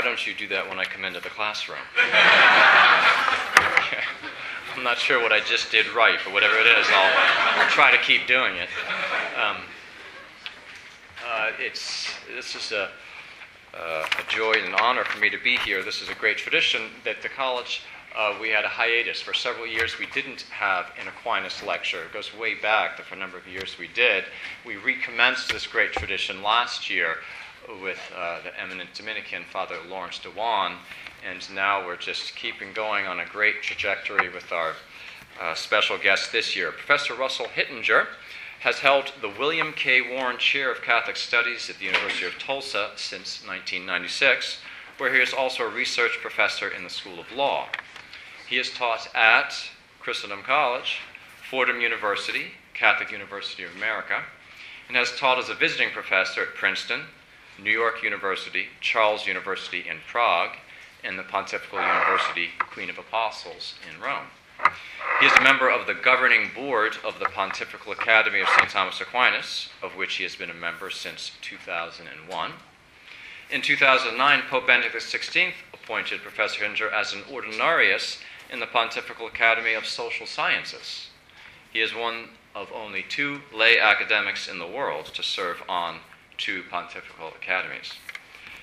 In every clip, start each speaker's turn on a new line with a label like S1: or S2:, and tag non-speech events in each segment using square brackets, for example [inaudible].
S1: why don't you do that when I come into the classroom? [laughs] [laughs] I'm not sure what I just did right, but whatever it is, I'll, I'll try to keep doing it. Um, uh, it's, this is a, uh, a joy and an honor for me to be here. This is a great tradition that the college, uh, we had a hiatus. For several years, we didn't have an Aquinas lecture. It goes way back, for a number of years we did. We recommenced this great tradition last year with uh, the eminent Dominican Father Lawrence Dewan, and now we're just keeping going on a great trajectory with our uh, special guest this year. Professor Russell Hittinger has held the William K. Warren Chair of Catholic Studies at the University of Tulsa since 1996, where he is also a research professor in the School of Law. He has taught at Christendom College, Fordham University, Catholic University of America, and has taught as a visiting professor at Princeton, New York University, Charles University in Prague, and the Pontifical University Queen of Apostles in Rome. He is a member of the governing board of the Pontifical Academy of St. Thomas Aquinas, of which he has been a member since 2001. In 2009, Pope Benedict XVI appointed Professor Hittinger as an ordinarius in the Pontifical Academy of Social Sciences. He is one of only two lay academics in the world to serve on two pontifical academies.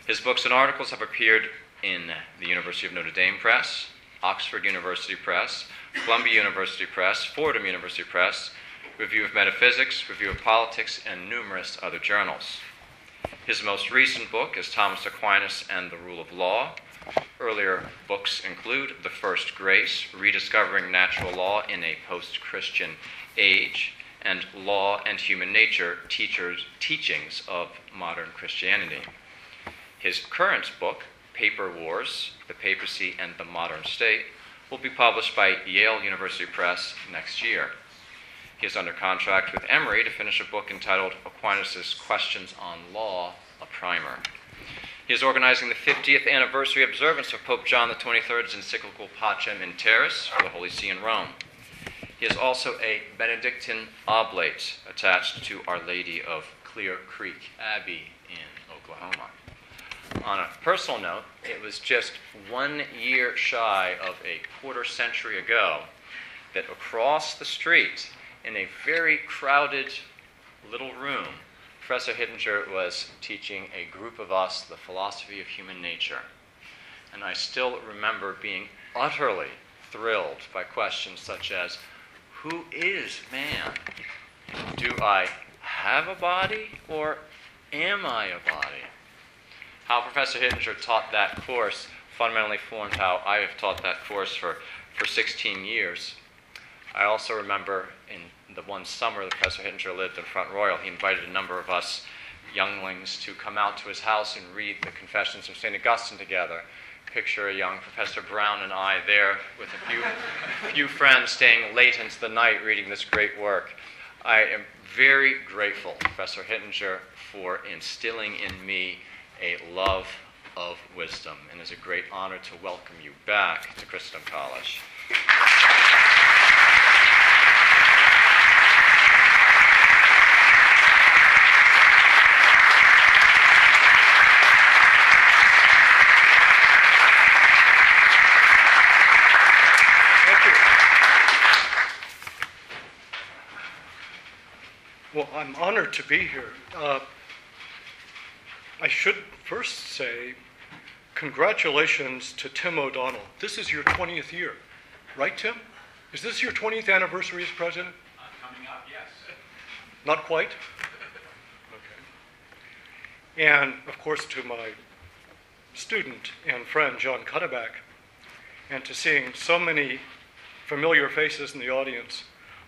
S1: His books and articles have appeared in the University of Notre Dame Press, Oxford University Press, Columbia University Press, Fordham University Press, Review of Metaphysics, Review of Politics, and numerous other journals. His most recent book is Thomas Aquinas and the Rule of Law. Earlier books include The First Grace, Rediscovering Natural Law in a Post Christian Age, and Law and Human Nature Teachers, Teachings of Modern Christianity. His current book, Paper Wars The Papacy and the Modern State, will be published by Yale University Press next year. He is under contract with Emory to finish a book entitled Aquinas' Questions on Law, a Primer. He is organizing the 50th anniversary observance of Pope John XXIII's encyclical Pacem in Terris for the Holy See in Rome. He is also a Benedictine oblate attached to Our Lady of Clear Creek Abbey in Oklahoma. On a personal note, it was just one year shy of a quarter century ago that across the street, in a very crowded little room, Professor Hittinger was teaching a group of us the philosophy of human nature. And I still remember being utterly thrilled by questions such as who is man? Do I have a body or am I a body? How Professor Hittinger taught that course fundamentally formed how I have taught that course for, for 16 years. I also remember in the one summer that Professor Hittinger lived in Front Royal, he invited a number of us younglings to come out to his house and read the Confessions of St. Augustine together picture a young Professor Brown and I there with a few, [laughs] few friends staying late into the night reading this great work. I am very grateful, Professor Hittinger, for instilling in me a love of wisdom, and it's a great honor to welcome you back to Christendom College.
S2: Well, I'm honored to be here. Uh, I should first say congratulations to Tim O'Donnell. This is your 20th year, right, Tim? Is this your 20th anniversary as president?
S3: Uh, coming up, yes.
S2: Not quite? Okay. And, of course, to my student and friend, John Cuddeback, and to seeing so many familiar faces in the audience.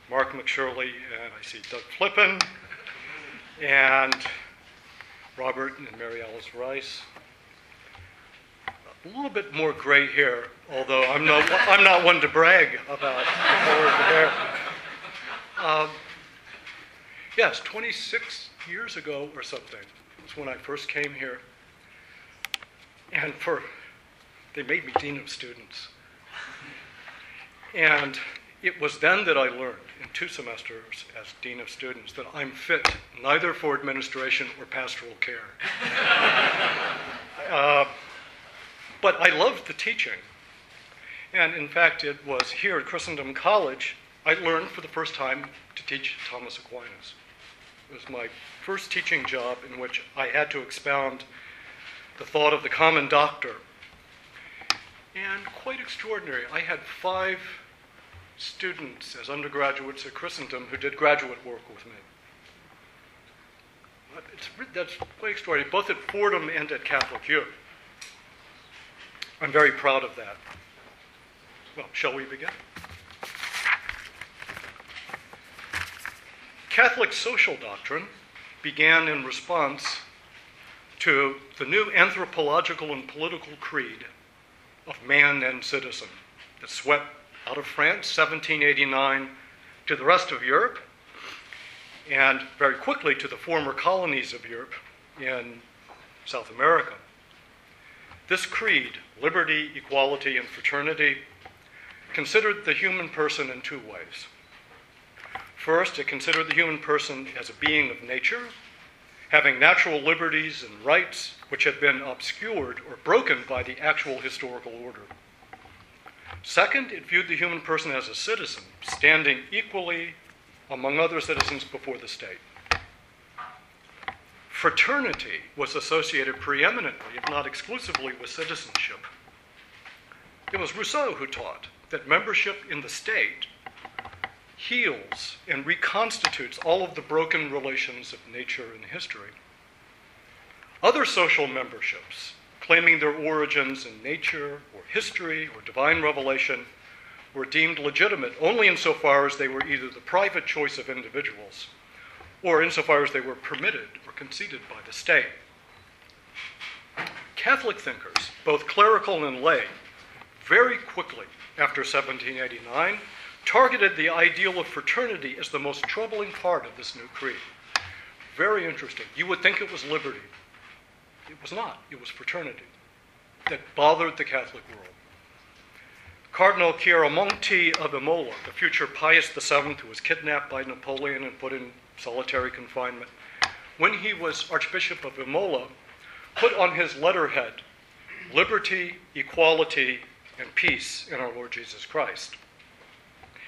S2: Mark McShirley, and I see Doug Flippin, and Robert and Mary Alice Rice. A little bit more gray hair, although I'm not, I'm not one to brag about hair. Um, yes, 26 years ago or something was when I first came here. And for, they made me dean of students. And it was then that I learned in two semesters as Dean of Students that I'm fit neither for administration or pastoral care. [laughs] uh, But I loved the teaching. And in fact, it was here at Christendom College I learned for the first time to teach Thomas Aquinas. It was my first teaching job in which I had to expound the thought of the common doctor. And quite extraordinary, I had five students as undergraduates at Christendom who did graduate work with me. It's, that's quite extraordinary, both at Fordham and at Catholic U. I'm very proud of that. Well, shall we begin? Catholic social doctrine began in response to the new anthropological and political creed of man and citizen that swept out of France, 1789, to the rest of Europe, and very quickly to the former colonies of Europe in South America. This creed, liberty, equality, and fraternity, considered the human person in two ways. First, it considered the human person as a being of nature, having natural liberties and rights which had been obscured or broken by the actual historical order. Second, it viewed the human person as a citizen, standing equally among other citizens before the state. Fraternity was associated preeminently, if not exclusively, with citizenship. It was Rousseau who taught that membership in the state heals and reconstitutes all of the broken relations of nature and history. Other social memberships, claiming their origins in nature or history or divine revelation, were deemed legitimate only insofar as they were either the private choice of individuals or insofar as they were permitted or conceded by the state. Catholic thinkers, both clerical and lay, very quickly after 1789 targeted the ideal of fraternity as the most troubling part of this new creed. Very interesting. You would think it was liberty. It was not, it was fraternity that bothered the Catholic world. Cardinal Chiaramonti of Imola, the future Pius VII, who was kidnapped by Napoleon and put in solitary confinement, when he was Archbishop of Imola, put on his letterhead liberty, equality, and peace in our Lord Jesus Christ.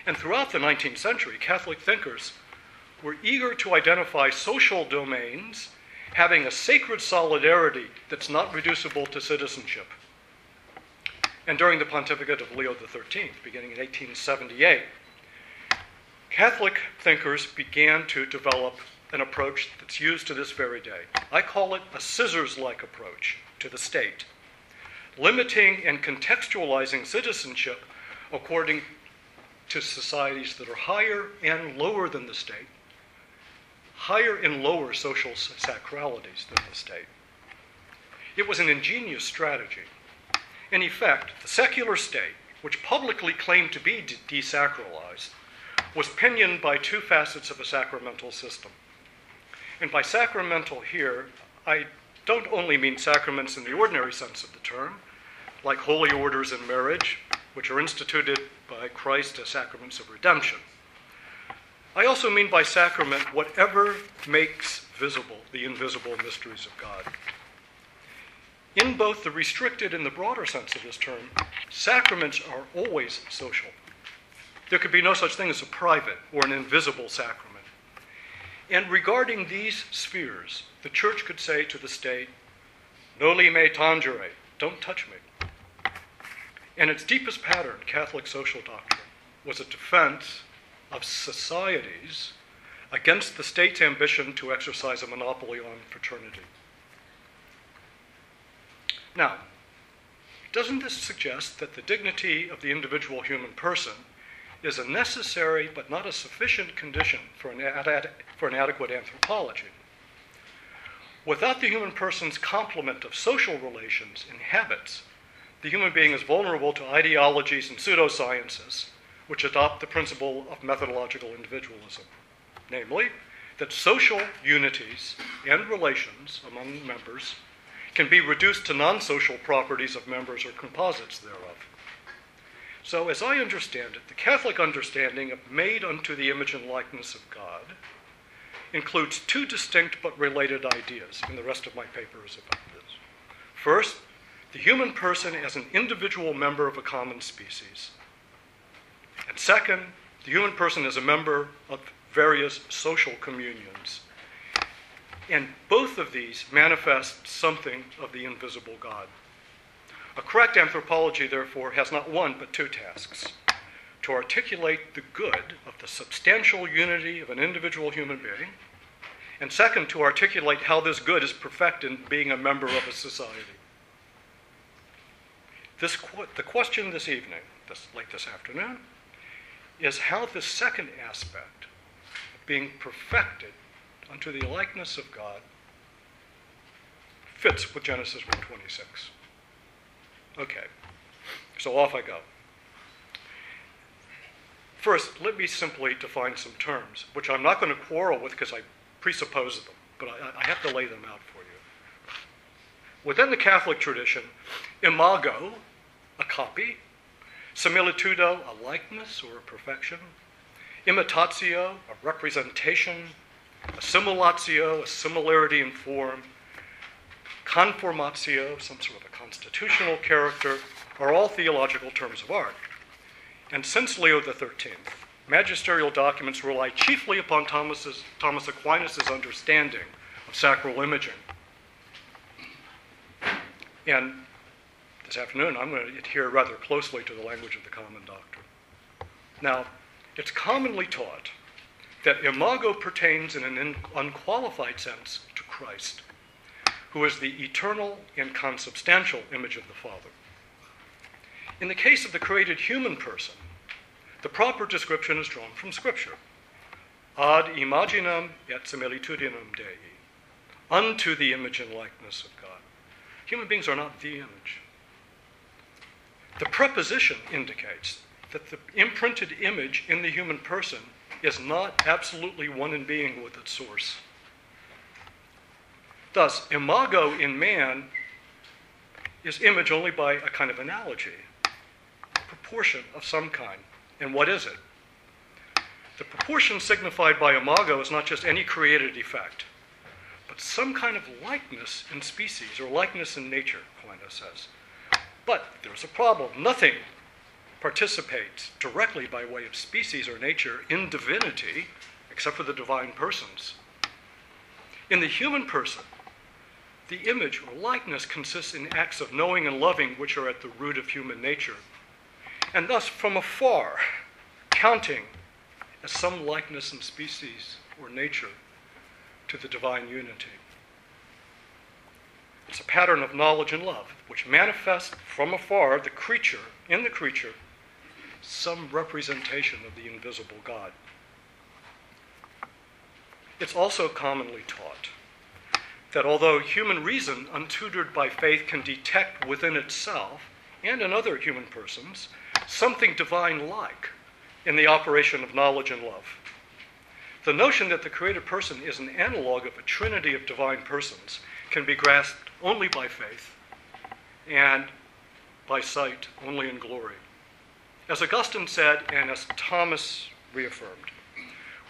S2: And throughout the 19th century, Catholic thinkers were eager to identify social domains having a sacred solidarity that's not reducible to citizenship. And during the pontificate of Leo XIII, beginning in 1878, Catholic thinkers began to develop an approach that's used to this very day. I call it a scissors like approach to the state, limiting and contextualizing citizenship according to societies that are higher and lower than the state, higher and lower social sacralities than the state. It was an ingenious strategy. In effect, the secular state, which publicly claimed to be de- desacralized, was pinioned by two facets of a sacramental system. And by sacramental here, I don't only mean sacraments in the ordinary sense of the term, like holy orders and marriage, which are instituted by Christ as sacraments of redemption. I also mean by sacrament whatever makes visible the invisible mysteries of God. In both the restricted and the broader sense of this term, sacraments are always social. There could be no such thing as a private or an invisible sacrament. And regarding these spheres, the church could say to the state, Noli me tangere, don't touch me. And its deepest pattern, Catholic social doctrine, was a defense of societies against the state's ambition to exercise a monopoly on fraternity. Now, doesn't this suggest that the dignity of the individual human person is a necessary but not a sufficient condition for an, ad- for an adequate anthropology? Without the human person's complement of social relations and habits, the human being is vulnerable to ideologies and pseudosciences which adopt the principle of methodological individualism, namely, that social unities and relations among members can be reduced to non social properties of members or composites thereof. So, as I understand it, the Catholic understanding of made unto the image and likeness of God includes two distinct but related ideas, and the rest of my paper is about this. First, the human person as an individual member of a common species. And second, the human person is a member of various social communions. And both of these manifest something of the invisible God. A correct anthropology, therefore, has not one but two tasks to articulate the good of the substantial unity of an individual human being, and second, to articulate how this good is perfected in being a member of a society. This, the question this evening, this, late this afternoon, is how the second aspect, being perfected unto the likeness of God, fits with Genesis 1:26. Okay, so off I go. First, let me simply define some terms, which I'm not going to quarrel with because I presuppose them, but I, I have to lay them out for you. Within the Catholic tradition, imago, a copy, similitudo, a likeness or a perfection, imitatio, a representation, assimilatio, a similarity in form, conformatio, some sort of a constitutional character, are all theological terms of art. And since Leo XIII, magisterial documents rely chiefly upon Thomas's, Thomas Aquinas' understanding of sacral imaging. And this afternoon, I'm going to adhere rather closely to the language of the common doctor. Now, it's commonly taught that imago pertains in an unqualified sense to Christ, who is the eternal and consubstantial image of the Father. In the case of the created human person, the proper description is drawn from Scripture. Ad imaginem et similitudinem Dei, unto the image and likeness of God. Human beings are not the image. The preposition indicates that the imprinted image in the human person is not absolutely one in being with its source. Thus, imago in man is image only by a kind of analogy, proportion of some kind. And what is it? The proportion signified by imago is not just any created effect, but some kind of likeness in species or likeness in nature, Aquinas says. But there's a problem. Nothing participates directly by way of species or nature in divinity except for the divine persons. In the human person, the image or likeness consists in acts of knowing and loving which are at the root of human nature and thus from afar, counting as some likeness in species or nature to the divine unity. It's a pattern of knowledge and love, which manifests from afar the creature, in the creature, some representation of the invisible God. It's also commonly taught that although human reason, untutored by faith, can detect within itself and in other human persons something divine like in the operation of knowledge and love. The notion that the created person is an analog of a trinity of divine persons can be grasped only by faith and by sight only in glory. As Augustine said, and as Thomas reaffirmed,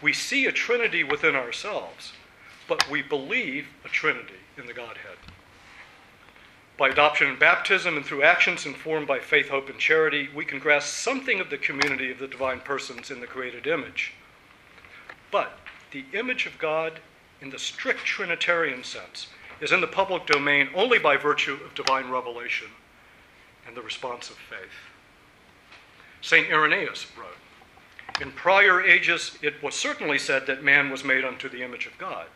S2: we see a trinity within ourselves, but we believe a trinity in the Godhead by adoption and baptism and through actions informed by faith, hope, and charity, we can grasp something of the community of the divine persons in the created image. But the image of God, in the strict Trinitarian sense, is in the public domain only by virtue of divine revelation and the response of faith. St. Irenaeus wrote In prior ages, it was certainly said that man was made unto the image of God,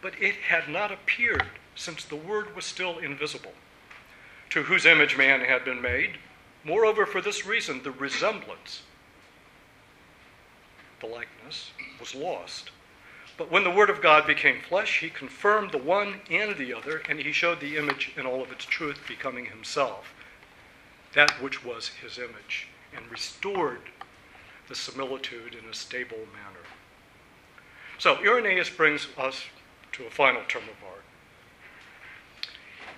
S2: but it had not appeared since the Word was still invisible to whose image man had been made. Moreover, for this reason, the resemblance, the likeness, was lost. But when the Word of God became flesh, he confirmed the one and the other, and he showed the image in all of its truth, becoming himself, that which was his image, and restored the similitude in a stable manner. So Irenaeus brings us to a final term of art.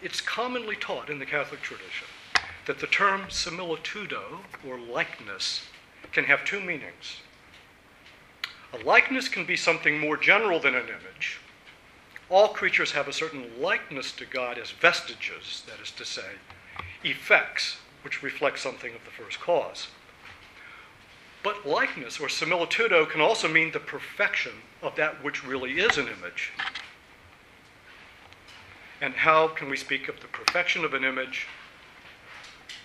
S2: It's commonly taught in the Catholic tradition that the term similitudo, or likeness, can have two meanings. A likeness can be something more general than an image. All creatures have a certain likeness to God as vestiges, that is to say, effects, which reflect something of the first cause. But likeness or similitudo can also mean the perfection of that which really is an image. And how can we speak of the perfection of an image?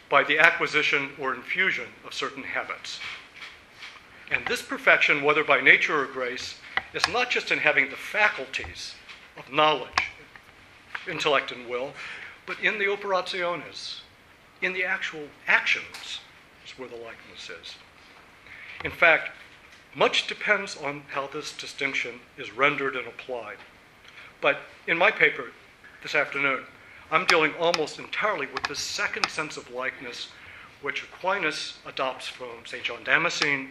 S2: By the acquisition or infusion of certain habits. And this perfection, whether by nature or grace, is not just in having the faculties of knowledge, intellect, and will, but in the operationes, in the actual actions, is where the likeness is. In fact, much depends on how this distinction is rendered and applied. But in my paper this afternoon, I'm dealing almost entirely with the second sense of likeness, which Aquinas adopts from St. John Damascene,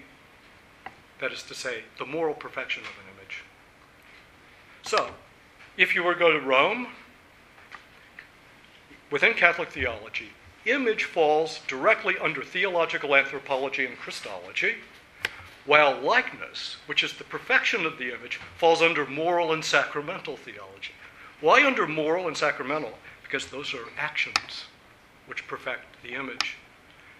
S2: that is to say, the moral perfection of an image. So, if you were to go to Rome, within Catholic theology, image falls directly under theological anthropology and Christology while likeness, which is the perfection of the image, falls under moral and sacramental theology. Why under moral and sacramental? Because those are actions which perfect the image.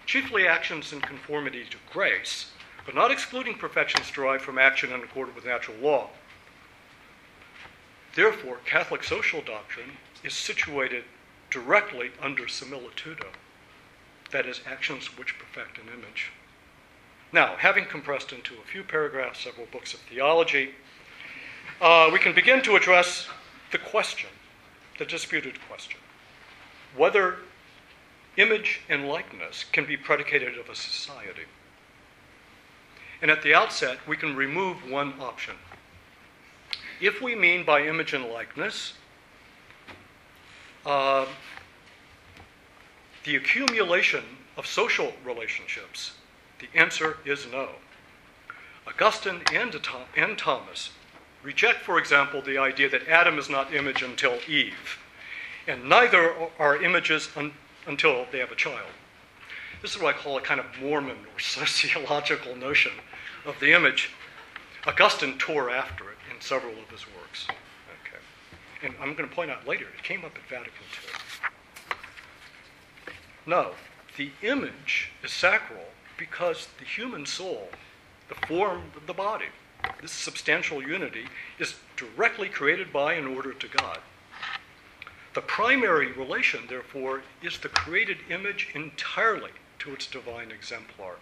S2: Chiefly actions in conformity to grace, but not excluding perfections derived from action in accord with natural law. Therefore, Catholic social doctrine is situated directly under similitudo, that is, actions which perfect an image. Now, having compressed into a few paragraphs several books of theology, uh, we can begin to address the question, the disputed question, whether image and likeness can be predicated of a society. And at the outset, we can remove one option. If we mean by image and likeness uh, the accumulation of social relationships the answer is no. Augustine and, and Thomas reject, for example, the idea that Adam is not image until Eve, and neither are images un- until they have a child. This is what I call a kind of Mormon or [laughs] sociological notion of the image. Augustine tore after it in several of his works. Okay. And I'm going to point out later, it came up at Vatican II. No, the image is sacral because the human soul, the form of the body, this substantial unity, is directly created by and ordered to God. The primary relation, therefore, is the created image entirely to its divine exemplar,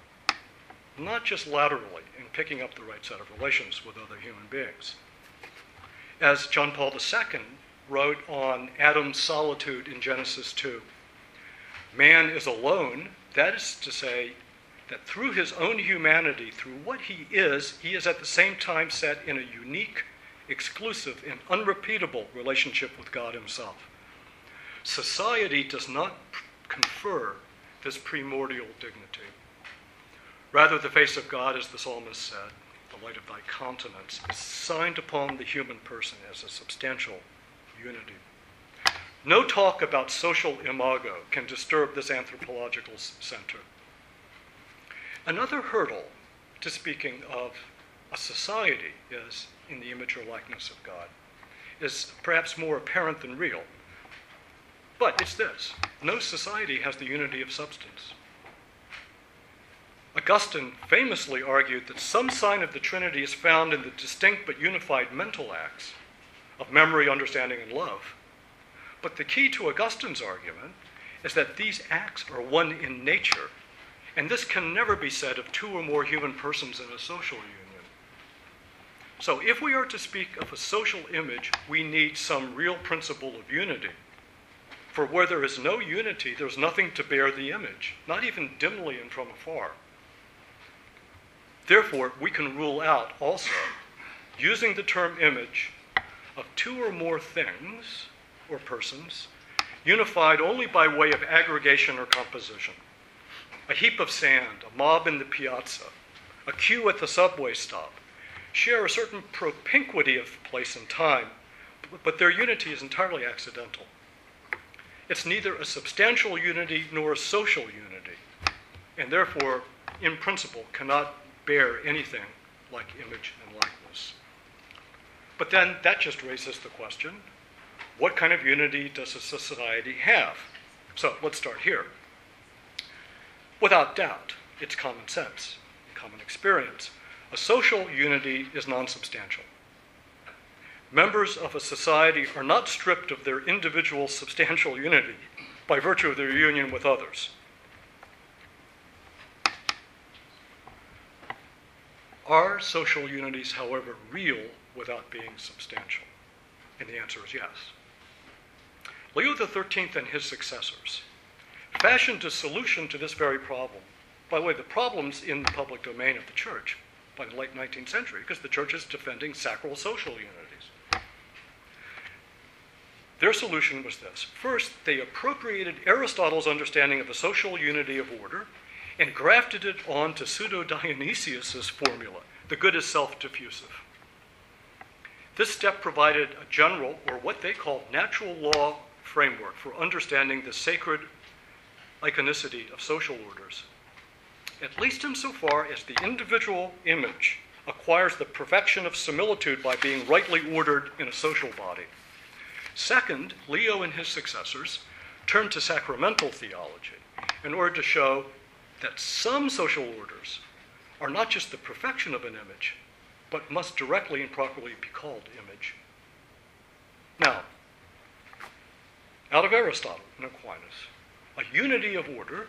S2: not just laterally picking up the right set of relations with other human beings. As John Paul II wrote on Adam's solitude in Genesis 2, man is alone, that is to say, that through his own humanity, through what he is, he is at the same time set in a unique, exclusive, and unrepeatable relationship with God himself. Society does not confer this primordial dignity. Rather, the face of God, as the psalmist said, the light of thy countenance, is signed upon the human person as a substantial unity. No talk about social imago can disturb this anthropological center. Another hurdle to speaking of a society is in the image or likeness of God is perhaps more apparent than real. But it's this no society has the unity of substance. Augustine famously argued that some sign of the Trinity is found in the distinct but unified mental acts of memory, understanding, and love. But the key to Augustine's argument is that these acts are one in nature and this can never be said of two or more human persons in a social union. So, if we are to speak of a social image, we need some real principle of unity. For where there is no unity, there's nothing to bear the image, not even dimly and from afar. Therefore, we can rule out also, using the term image, of two or more things or persons unified only by way of aggregation or composition a heap of sand, a mob in the piazza, a queue at the subway stop, share a certain propinquity of place and time, but their unity is entirely accidental. It's neither a substantial unity nor a social unity, and therefore, in principle, cannot bear anything like image and likeness. But then that just raises the question what kind of unity does a society have? So let's start here. Without doubt, it's common sense, common experience. A social unity is non substantial. Members of a society are not stripped of their individual substantial unity by virtue of their union with others. Are social unities, however, real without being substantial? And the answer is yes. Leo XIII and his successors fashioned a solution to this very problem. By the way, the problem's in the public domain of the church by the late 19th century, because the church is defending sacral social unities. Their solution was this first, they appropriated Aristotle's understanding of the social unity of order and grafted it onto Pseudo Dionysius's formula the good is self diffusive. This step provided a general, or what they called natural law framework for understanding the sacred iconicity of social orders, at least insofar as the individual image acquires the perfection of similitude by being rightly ordered in a social body. Second, Leo and his successors turned to sacramental theology in order to show that some social orders are not just the perfection of an image, but must directly and properly be called image. Now, out of Aristotle and Aquinas, a unity of order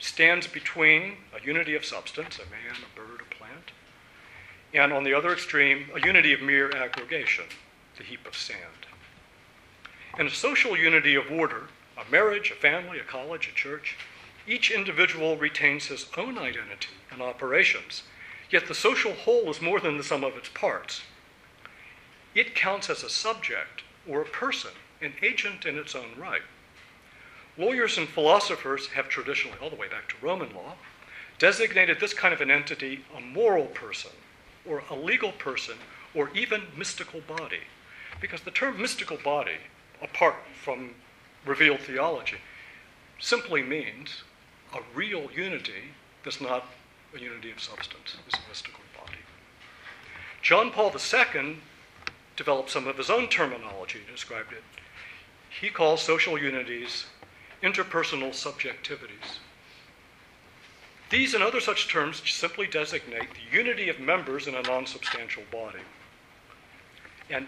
S2: stands between a unity of substance, a man, a bird, a plant, and on the other extreme, a unity of mere aggregation, the heap of sand. And a social unity of order, a marriage, a family, a college, a church, each individual retains his own identity and operations, yet the social whole is more than the sum of its parts. It counts as a subject or a person an agent in its own right. Lawyers and philosophers have traditionally, all the way back to Roman law, designated this kind of an entity a moral person, or a legal person, or even mystical body. Because the term mystical body, apart from revealed theology, simply means a real unity that's not a unity of substance, is a mystical body. John Paul II developed some of his own terminology and described it he calls social unities interpersonal subjectivities. These and other such terms simply designate the unity of members in a non substantial body. And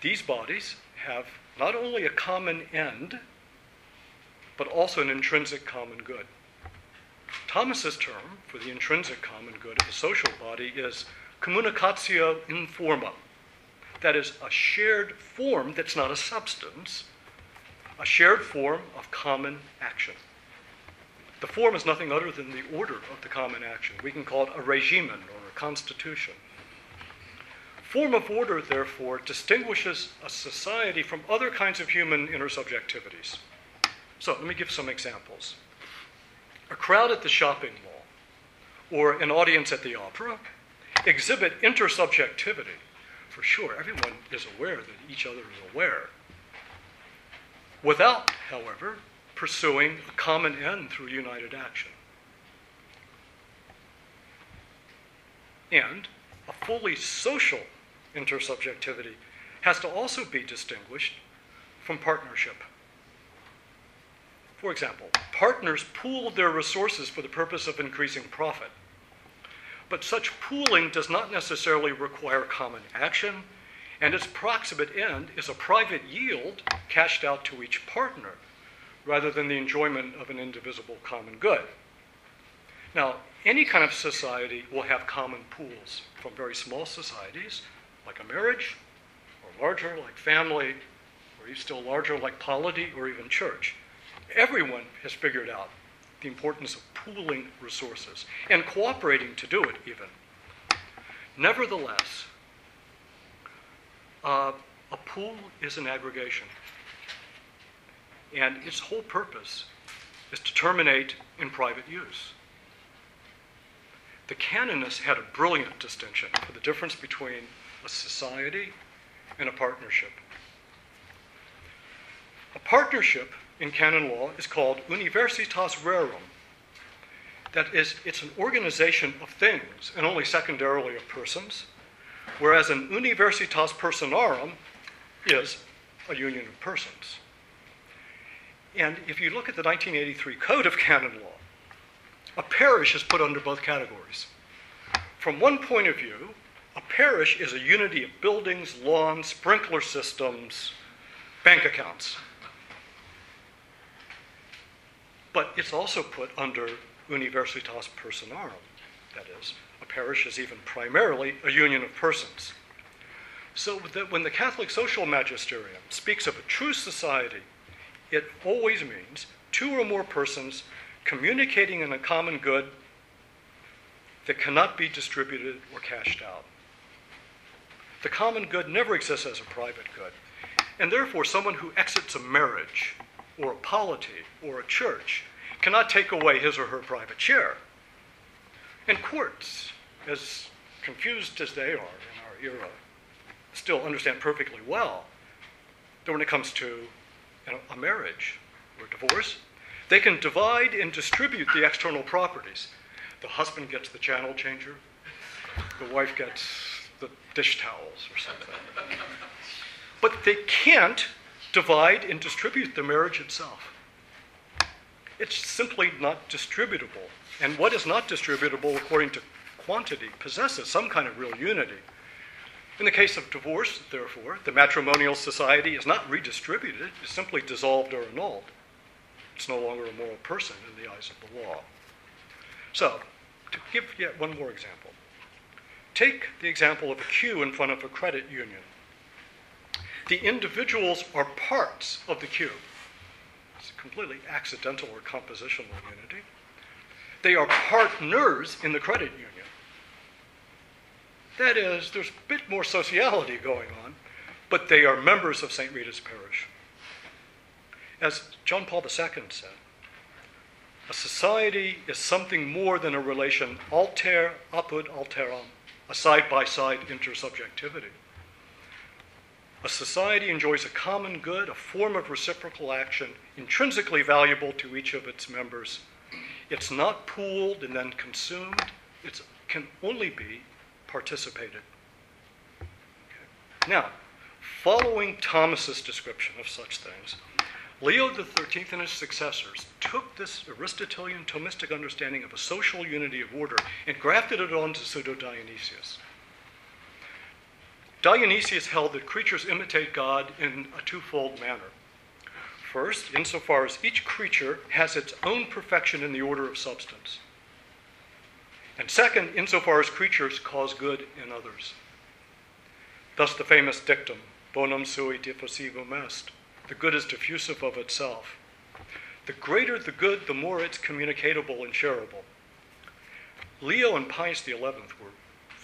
S2: these bodies have not only a common end, but also an intrinsic common good. Thomas's term for the intrinsic common good of a social body is communicatio in forma. That is, a shared form that's not a substance, a shared form of common action. The form is nothing other than the order of the common action. We can call it a regimen or a constitution. Form of order, therefore, distinguishes a society from other kinds of human intersubjectivities. So let me give some examples. A crowd at the shopping mall or an audience at the opera exhibit intersubjectivity. For sure, everyone is aware that each other is aware without, however, pursuing a common end through united action. And a fully social intersubjectivity has to also be distinguished from partnership. For example, partners pool their resources for the purpose of increasing profit. But such pooling does not necessarily require common action and its proximate end is a private yield cashed out to each partner rather than the enjoyment of an indivisible common good. Now, any kind of society will have common pools, from very small societies, like a marriage, or larger, like family, or even still larger, like polity, or even church. Everyone has figured out the importance of pooling resources and cooperating to do it, even. Nevertheless, uh, a pool is an aggregation, and its whole purpose is to terminate in private use. The canonists had a brilliant distinction for the difference between a society and a partnership. A partnership in canon law is called universitas rerum. That is, it's an organization of things and only secondarily of persons whereas an universitas personarum is a union of persons. And if you look at the 1983 Code of Canon Law, a parish is put under both categories. From one point of view, a parish is a unity of buildings, lawns, sprinkler systems, bank accounts. But it's also put under universitas personarum, that is, a parish is even primarily a union of persons. So that when the Catholic social magisterium speaks of a true society, it always means two or more persons communicating in a common good that cannot be distributed or cashed out. The common good never exists as a private good. And therefore, someone who exits a marriage or a polity or a church cannot take away his or her private share. And courts, as confused as they are in our era, still understand perfectly well that when it comes to a marriage or a divorce, they can divide and distribute the external properties. The husband gets the channel changer, the wife gets the dish towels or something. But they can't divide and distribute the marriage itself. It's simply not distributable. And what is not distributable according to quantity possesses some kind of real unity. In the case of divorce, therefore, the matrimonial society is not redistributed, it's simply dissolved or annulled. It's no longer a moral person in the eyes of the law. So, to give yet one more example, take the example of a queue in front of a credit union. The individuals are parts of the cube. It's a completely accidental or compositional unity. They are partners in the credit union. That is, there's a bit more sociality going on, but they are members of St. Rita's Parish. As John Paul II said, a society is something more than a relation alter apud alteram, a side by side intersubjectivity. A society enjoys a common good, a form of reciprocal action, intrinsically valuable to each of its members. It's not pooled and then consumed, it can only be participated. Okay. Now, following Thomas's description of such things, Leo XIII and his successors took this Aristotelian Thomistic understanding of a social unity of order and grafted it onto Pseudo Dionysius. Dionysius held that creatures imitate God in a twofold manner. First, insofar as each creature has its own perfection in the order of substance. And second, insofar as creatures cause good in others. Thus, the famous dictum, bonum sui diffusivum est, the good is diffusive of itself. The greater the good, the more it's communicatable and shareable. Leo and Pius XI were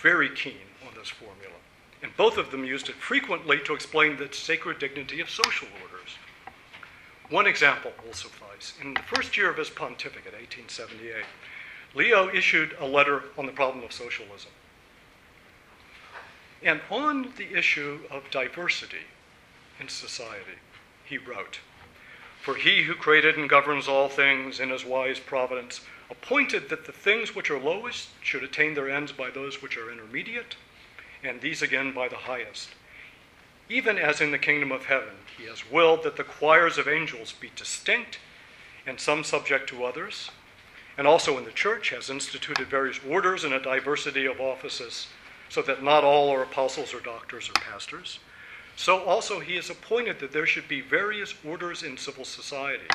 S2: very keen on this formula and both of them used it frequently to explain the sacred dignity of social orders. One example will suffice. In the first year of his pontificate, 1878, Leo issued a letter on the problem of socialism. And on the issue of diversity in society, he wrote For he who created and governs all things in his wise providence appointed that the things which are lowest should attain their ends by those which are intermediate and these again by the highest. Even as in the kingdom of heaven, he has willed that the choirs of angels be distinct and some subject to others, and also in the church has instituted various orders and a diversity of offices, so that not all are apostles or doctors or pastors. So also he has appointed that there should be various orders in civil society,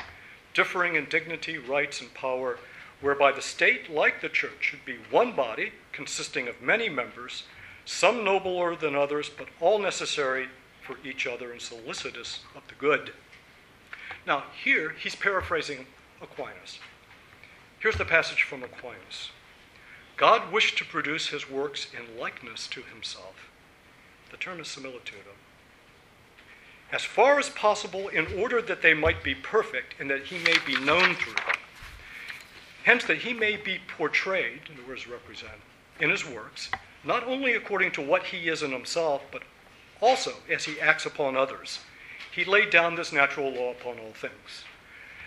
S2: differing in dignity, rights, and power, whereby the state, like the church, should be one body consisting of many members some nobler than others, but all necessary for each other and solicitous of the good. Now, here he's paraphrasing Aquinas. Here's the passage from Aquinas God wished to produce his works in likeness to himself. The term is similitudem. As far as possible, in order that they might be perfect and that he may be known through them. Hence, that he may be portrayed, in other words, represent, in his works, not only according to what he is in himself, but also as he acts upon others. He laid down this natural law upon all things.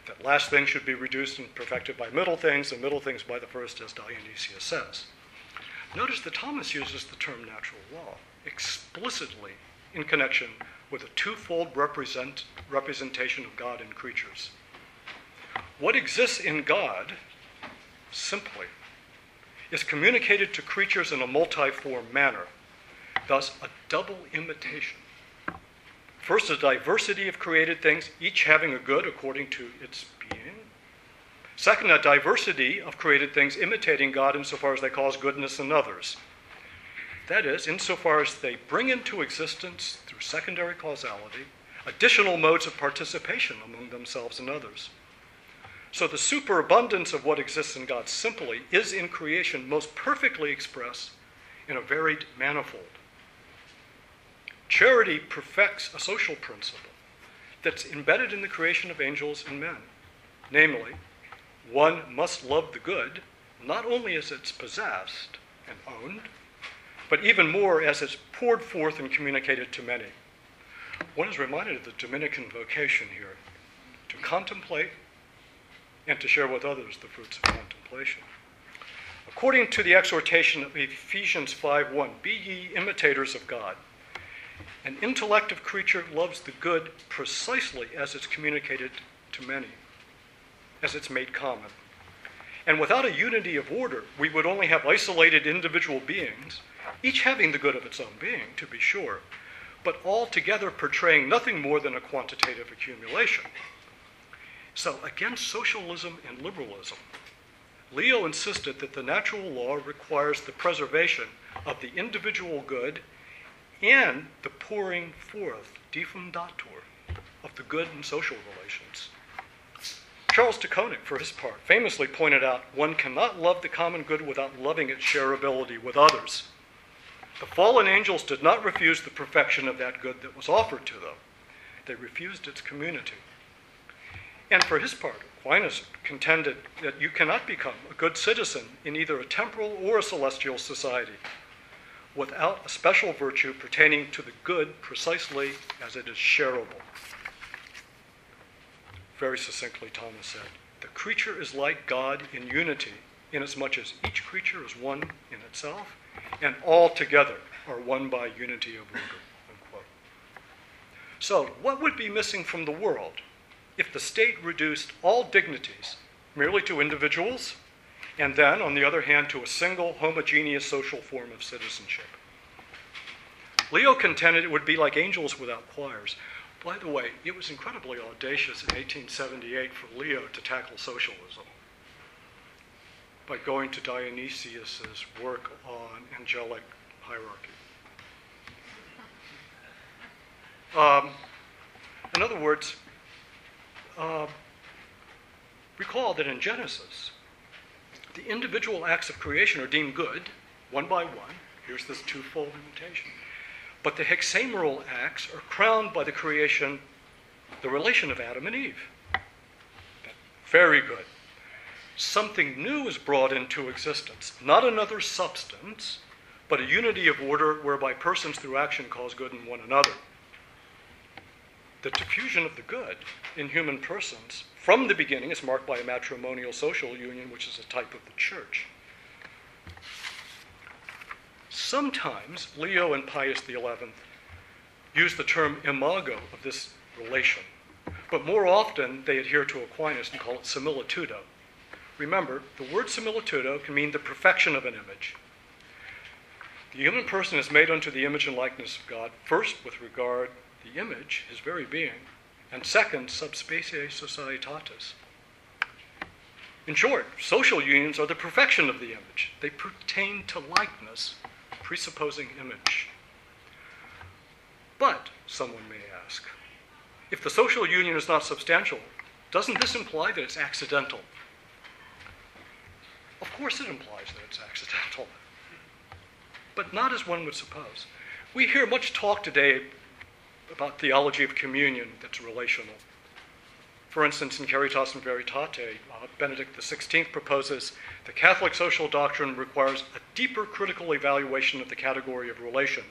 S2: That last things should be reduced and perfected by middle things, and middle things by the first, as Dionysius says. Notice that Thomas uses the term natural law explicitly in connection with a twofold represent, representation of God in creatures. What exists in God, simply, is communicated to creatures in a multiform manner, thus, a double imitation. First, a diversity of created things, each having a good according to its being. Second, a diversity of created things imitating God insofar as they cause goodness in others. That is, insofar as they bring into existence, through secondary causality, additional modes of participation among themselves and others. So the superabundance of what exists in God simply is in creation most perfectly expressed in a varied manifold. Charity perfects a social principle that's embedded in the creation of angels and men. Namely, one must love the good not only as it's possessed and owned, but even more as it's poured forth and communicated to many. One is reminded of the Dominican vocation here to contemplate and to share with others the fruits of contemplation. According to the exhortation of Ephesians 5:1, be ye imitators of God. An intellective creature loves the good precisely as it's communicated to many, as it's made common. And without a unity of order, we would only have isolated individual beings, each having the good of its own being, to be sure, but all together portraying nothing more than a quantitative accumulation. So, against socialism and liberalism, Leo insisted that the natural law requires the preservation of the individual good and the pouring forth, diffundatur, of the good in social relations. Charles de Koninck, for his part, famously pointed out one cannot love the common good without loving its shareability with others. The fallen angels did not refuse the perfection of that good that was offered to them, they refused its community. And for his part, Aquinas contended that you cannot become a good citizen in either a temporal or a celestial society without a special virtue pertaining to the good precisely as it is shareable. Very succinctly, Thomas said, the creature is like God in unity, inasmuch as each creature is one in itself, and all together are one by unity of order. So, what would be missing from the world if the state reduced all dignities merely to individuals, and then, on the other hand, to a single homogeneous social form of citizenship. Leo contended it would be like angels without choirs. By the way, it was incredibly audacious in 1878 for Leo to tackle socialism by going to Dionysius's work on angelic hierarchy. Um, in other words, uh, recall that in Genesis, the individual acts of creation are deemed good, one by one. Here's this twofold imitation. But the hexameral acts are crowned by the creation, the relation of Adam and Eve. Very good. Something new is brought into existence, not another substance, but a unity of order whereby persons through action cause good in one another the diffusion of the good in human persons from the beginning is marked by a matrimonial social union, which is a type of the church. Sometimes Leo and Pius XI use the term imago of this relation, but more often they adhere to Aquinas and call it similitudo. Remember, the word similitudo can mean the perfection of an image. The human person is made unto the image and likeness of God, first with regard the image, his very being, and second, subspecie societatis. In short, social unions are the perfection of the image. They pertain to likeness, presupposing image. But, someone may ask, if the social union is not substantial, doesn't this imply that it's accidental? Of course, it implies that it's accidental, but not as one would suppose. We hear much talk today about theology of communion that's relational. For instance, in Caritas in Veritate, uh, Benedict XVI proposes the Catholic social doctrine requires a deeper critical evaluation of the category of relation.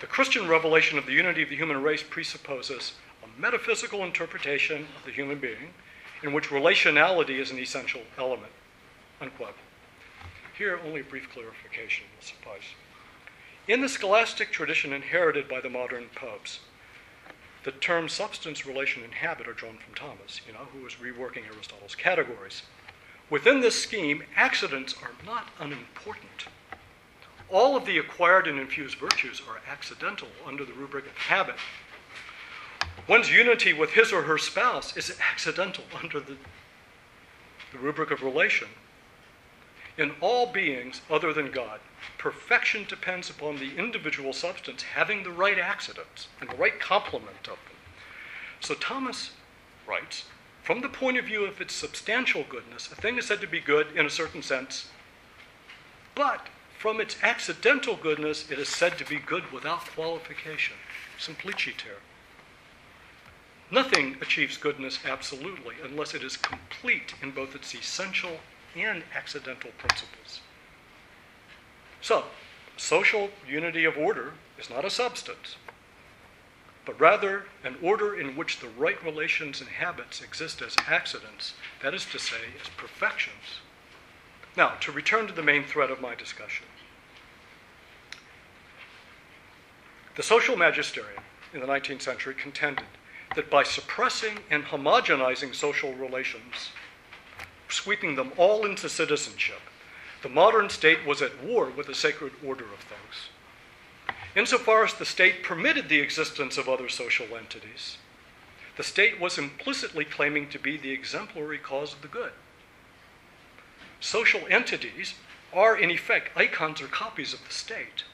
S2: The Christian revelation of the unity of the human race presupposes a metaphysical interpretation of the human being in which relationality is an essential element. Unquote. Here, only a brief clarification will suffice. In the scholastic tradition inherited by the modern popes, the term substance, relation, and habit are drawn from Thomas, you know, who was reworking Aristotle's categories. Within this scheme, accidents are not unimportant. All of the acquired and infused virtues are accidental under the rubric of habit. One's unity with his or her spouse is accidental under the, the rubric of relation. In all beings other than God, perfection depends upon the individual substance having the right accidents and the right complement of them. So Thomas writes from the point of view of its substantial goodness, a thing is said to be good in a certain sense, but from its accidental goodness, it is said to be good without qualification, simpliciter. Nothing achieves goodness absolutely unless it is complete in both its essential and accidental principles. So, social unity of order is not a substance, but rather an order in which the right relations and habits exist as accidents, that is to say, as perfections. Now, to return to the main thread of my discussion. The social magisterium in the 19th century contended that by suppressing and homogenizing social relations, sweeping them all into citizenship, the modern state was at war with the sacred order of things. Insofar as the state permitted the existence of other social entities, the state was implicitly claiming to be the exemplary cause of the good. Social entities are, in effect, icons or copies of the state.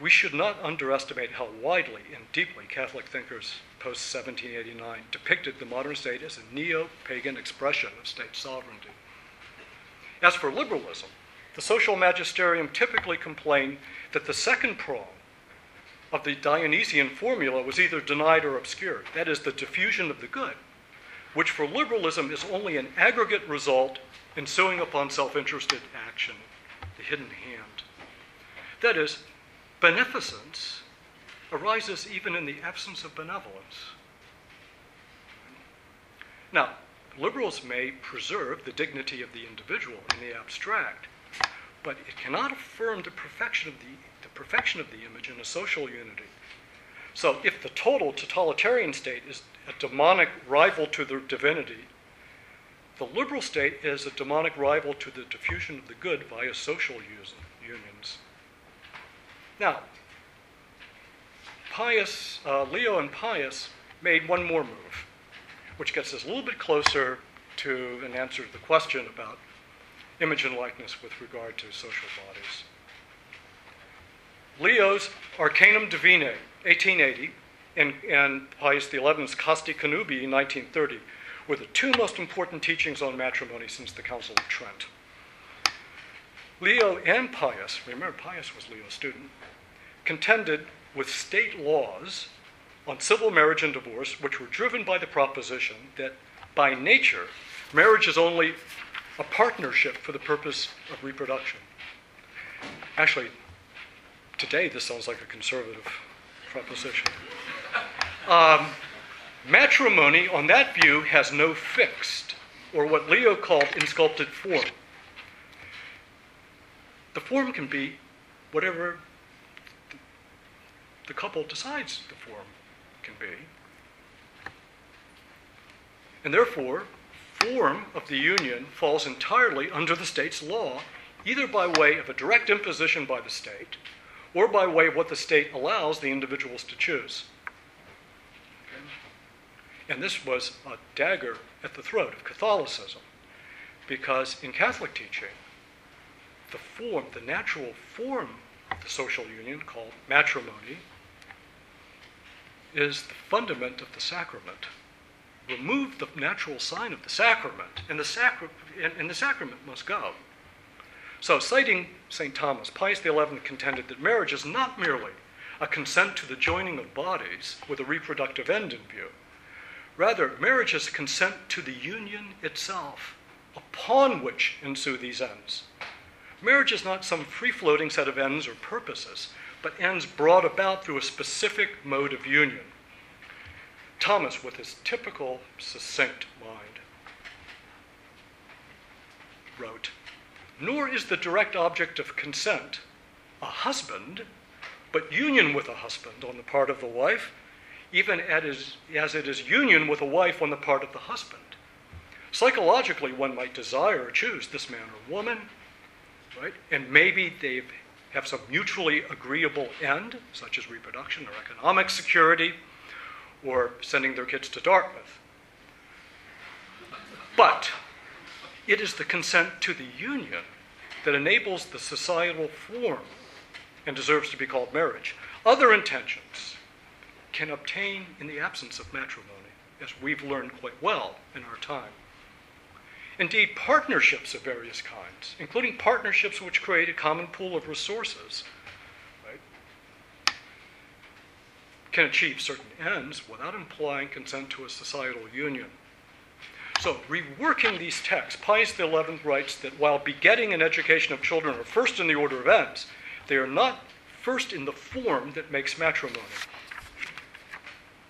S2: We should not underestimate how widely and deeply Catholic thinkers post 1789 depicted the modern state as a neo pagan expression of state sovereignty. As for liberalism, the social magisterium typically complained that the second prong of the Dionysian formula was either denied or obscured, that is, the diffusion of the good, which for liberalism is only an aggregate result ensuing upon self interested action, the hidden hand. That is, beneficence arises even in the absence of benevolence. Now, liberals may preserve the dignity of the individual in the abstract, but it cannot affirm the perfection of the, the perfection of the image in a social unity. So if the total totalitarian state is a demonic rival to the divinity, the liberal state is a demonic rival to the diffusion of the good via social unions. Now, Pius, uh, Leo and Pius made one more move, which gets us a little bit closer to an answer to the question about image and likeness with regard to social bodies. Leo's Arcanum Divinae, 1880, and, and Pius XI's Casti Connubii, 1930, were the two most important teachings on matrimony since the Council of Trent. Leo and Pius, remember Pius was Leo's student, contended with state laws on civil marriage and divorce, which were driven by the proposition that by nature, marriage is only a partnership for the purpose of reproduction. Actually, today this sounds like a conservative proposition. Um, matrimony, on that view, has no fixed, or what Leo called insculpted form. The form can be whatever the couple decides the form can be. And therefore, form of the union falls entirely under the state's law, either by way of a direct imposition by the state or by way of what the state allows the individuals to choose. And this was a dagger at the throat of Catholicism, because in Catholic teaching, the form, the natural form of the social union called matrimony, is the fundament of the sacrament remove the natural sign of the sacrament, and the, sacra- and, and the sacrament must go. So, citing St. Thomas, Pius XI contended that marriage is not merely a consent to the joining of bodies with a reproductive end in view. Rather, marriage is a consent to the union itself, upon which ensue these ends. Marriage is not some free floating set of ends or purposes, but ends brought about through a specific mode of union. Thomas, with his typical succinct mind, wrote Nor is the direct object of consent a husband but union with a husband on the part of the wife, even as it is union with a wife on the part of the husband. Psychologically, one might desire or choose this man or woman, right? And maybe they have some mutually agreeable end, such as reproduction or economic security, or sending their kids to Dartmouth. But it is the consent to the union that enables the societal form and deserves to be called marriage. Other intentions can obtain in the absence of matrimony, as we've learned quite well in our time. Indeed, partnerships of various kinds, including partnerships which create a common pool of resources, right, can achieve certain ends without implying consent to a societal union. So, reworking these texts, Pius XI writes that while begetting and education of children are first in the order of ends, they are not first in the form that makes matrimony.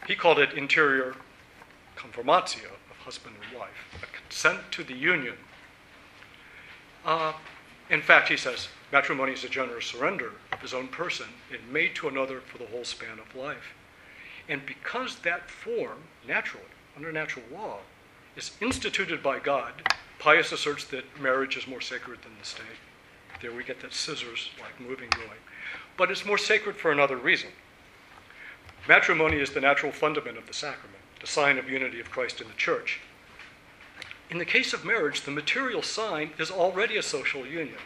S2: He called it interior conformatio of husband and wife, a consent to the union. Uh, in fact, he says matrimony is a generous surrender of his own person and made to another for the whole span of life. And because that form, naturally, under natural law, is instituted by God, Pius asserts that marriage is more sacred than the state. There we get that scissors like moving going. But it's more sacred for another reason. Matrimony is the natural fundament of the sacrament, the sign of unity of Christ in the church. In the case of marriage, the material sign is already a social union.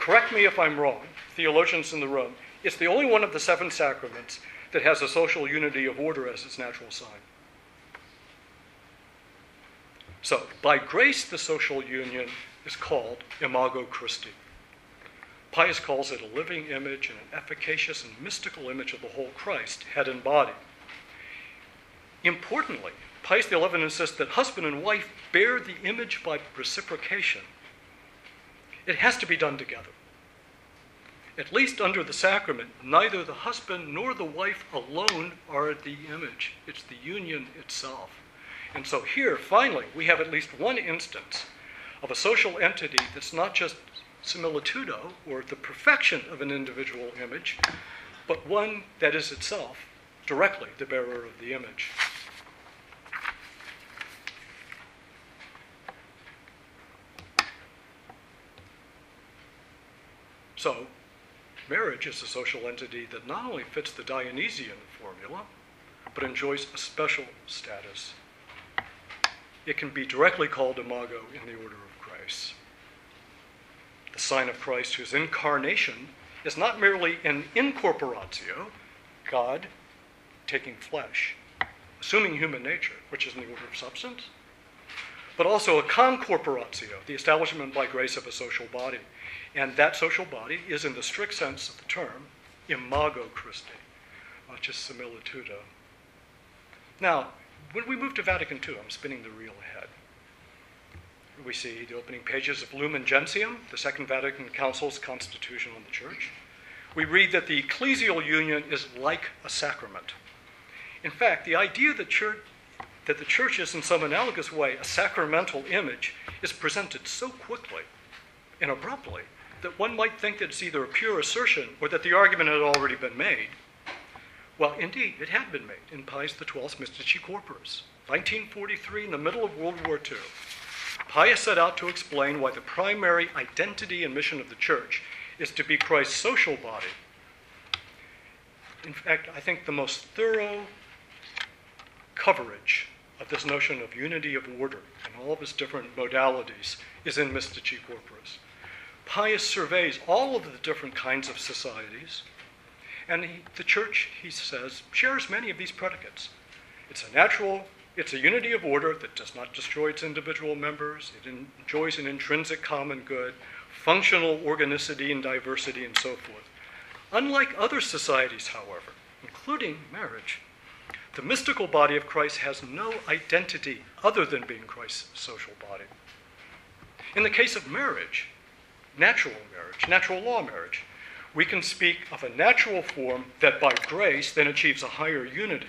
S2: Correct me if I'm wrong, theologians in the room, it's the only one of the seven sacraments that has a social unity of order as its natural sign. So, by grace, the social union is called Imago Christi. Pius calls it a living image and an efficacious and mystical image of the whole Christ, head and body. Importantly, Pius XI insists that husband and wife bear the image by reciprocation. It has to be done together. At least under the sacrament, neither the husband nor the wife alone are the image, it's the union itself. And so here, finally, we have at least one instance of a social entity that's not just similitudo, or the perfection of an individual image, but one that is itself directly the bearer of the image. So, marriage is a social entity that not only fits the Dionysian formula, but enjoys a special status it can be directly called imago in the order of grace. The sign of Christ, whose incarnation is not merely an incorporatio, God taking flesh, assuming human nature, which is in the order of substance, but also a concorporatio, the establishment by grace of a social body. And that social body is, in the strict sense of the term, imago Christi, not just similitudo. Now, when we move to Vatican II, I'm spinning the reel ahead. We see the opening pages of Lumen Gentium, the Second Vatican Council's constitution on the Church. We read that the ecclesial union is like a sacrament. In fact, the idea that, church, that the church is in some analogous way a sacramental image is presented so quickly and abruptly that one might think that it's either a pure assertion or that the argument had already been made. Well, indeed, it had been made in Pius XII's Mystici Corporis, 1943, in the middle of World War II. Pius set out to explain why the primary identity and mission of the church is to be Christ's social body. In fact, I think the most thorough coverage of this notion of unity of order and all of its different modalities is in Mystici Corporis. Pius surveys all of the different kinds of societies and he, the church, he says, shares many of these predicates. It's a natural, it's a unity of order that does not destroy its individual members. It enjoys an intrinsic common good, functional organicity and diversity, and so forth. Unlike other societies, however, including marriage, the mystical body of Christ has no identity other than being Christ's social body. In the case of marriage, natural marriage, natural law marriage, we can speak of a natural form that by grace then achieves a higher unity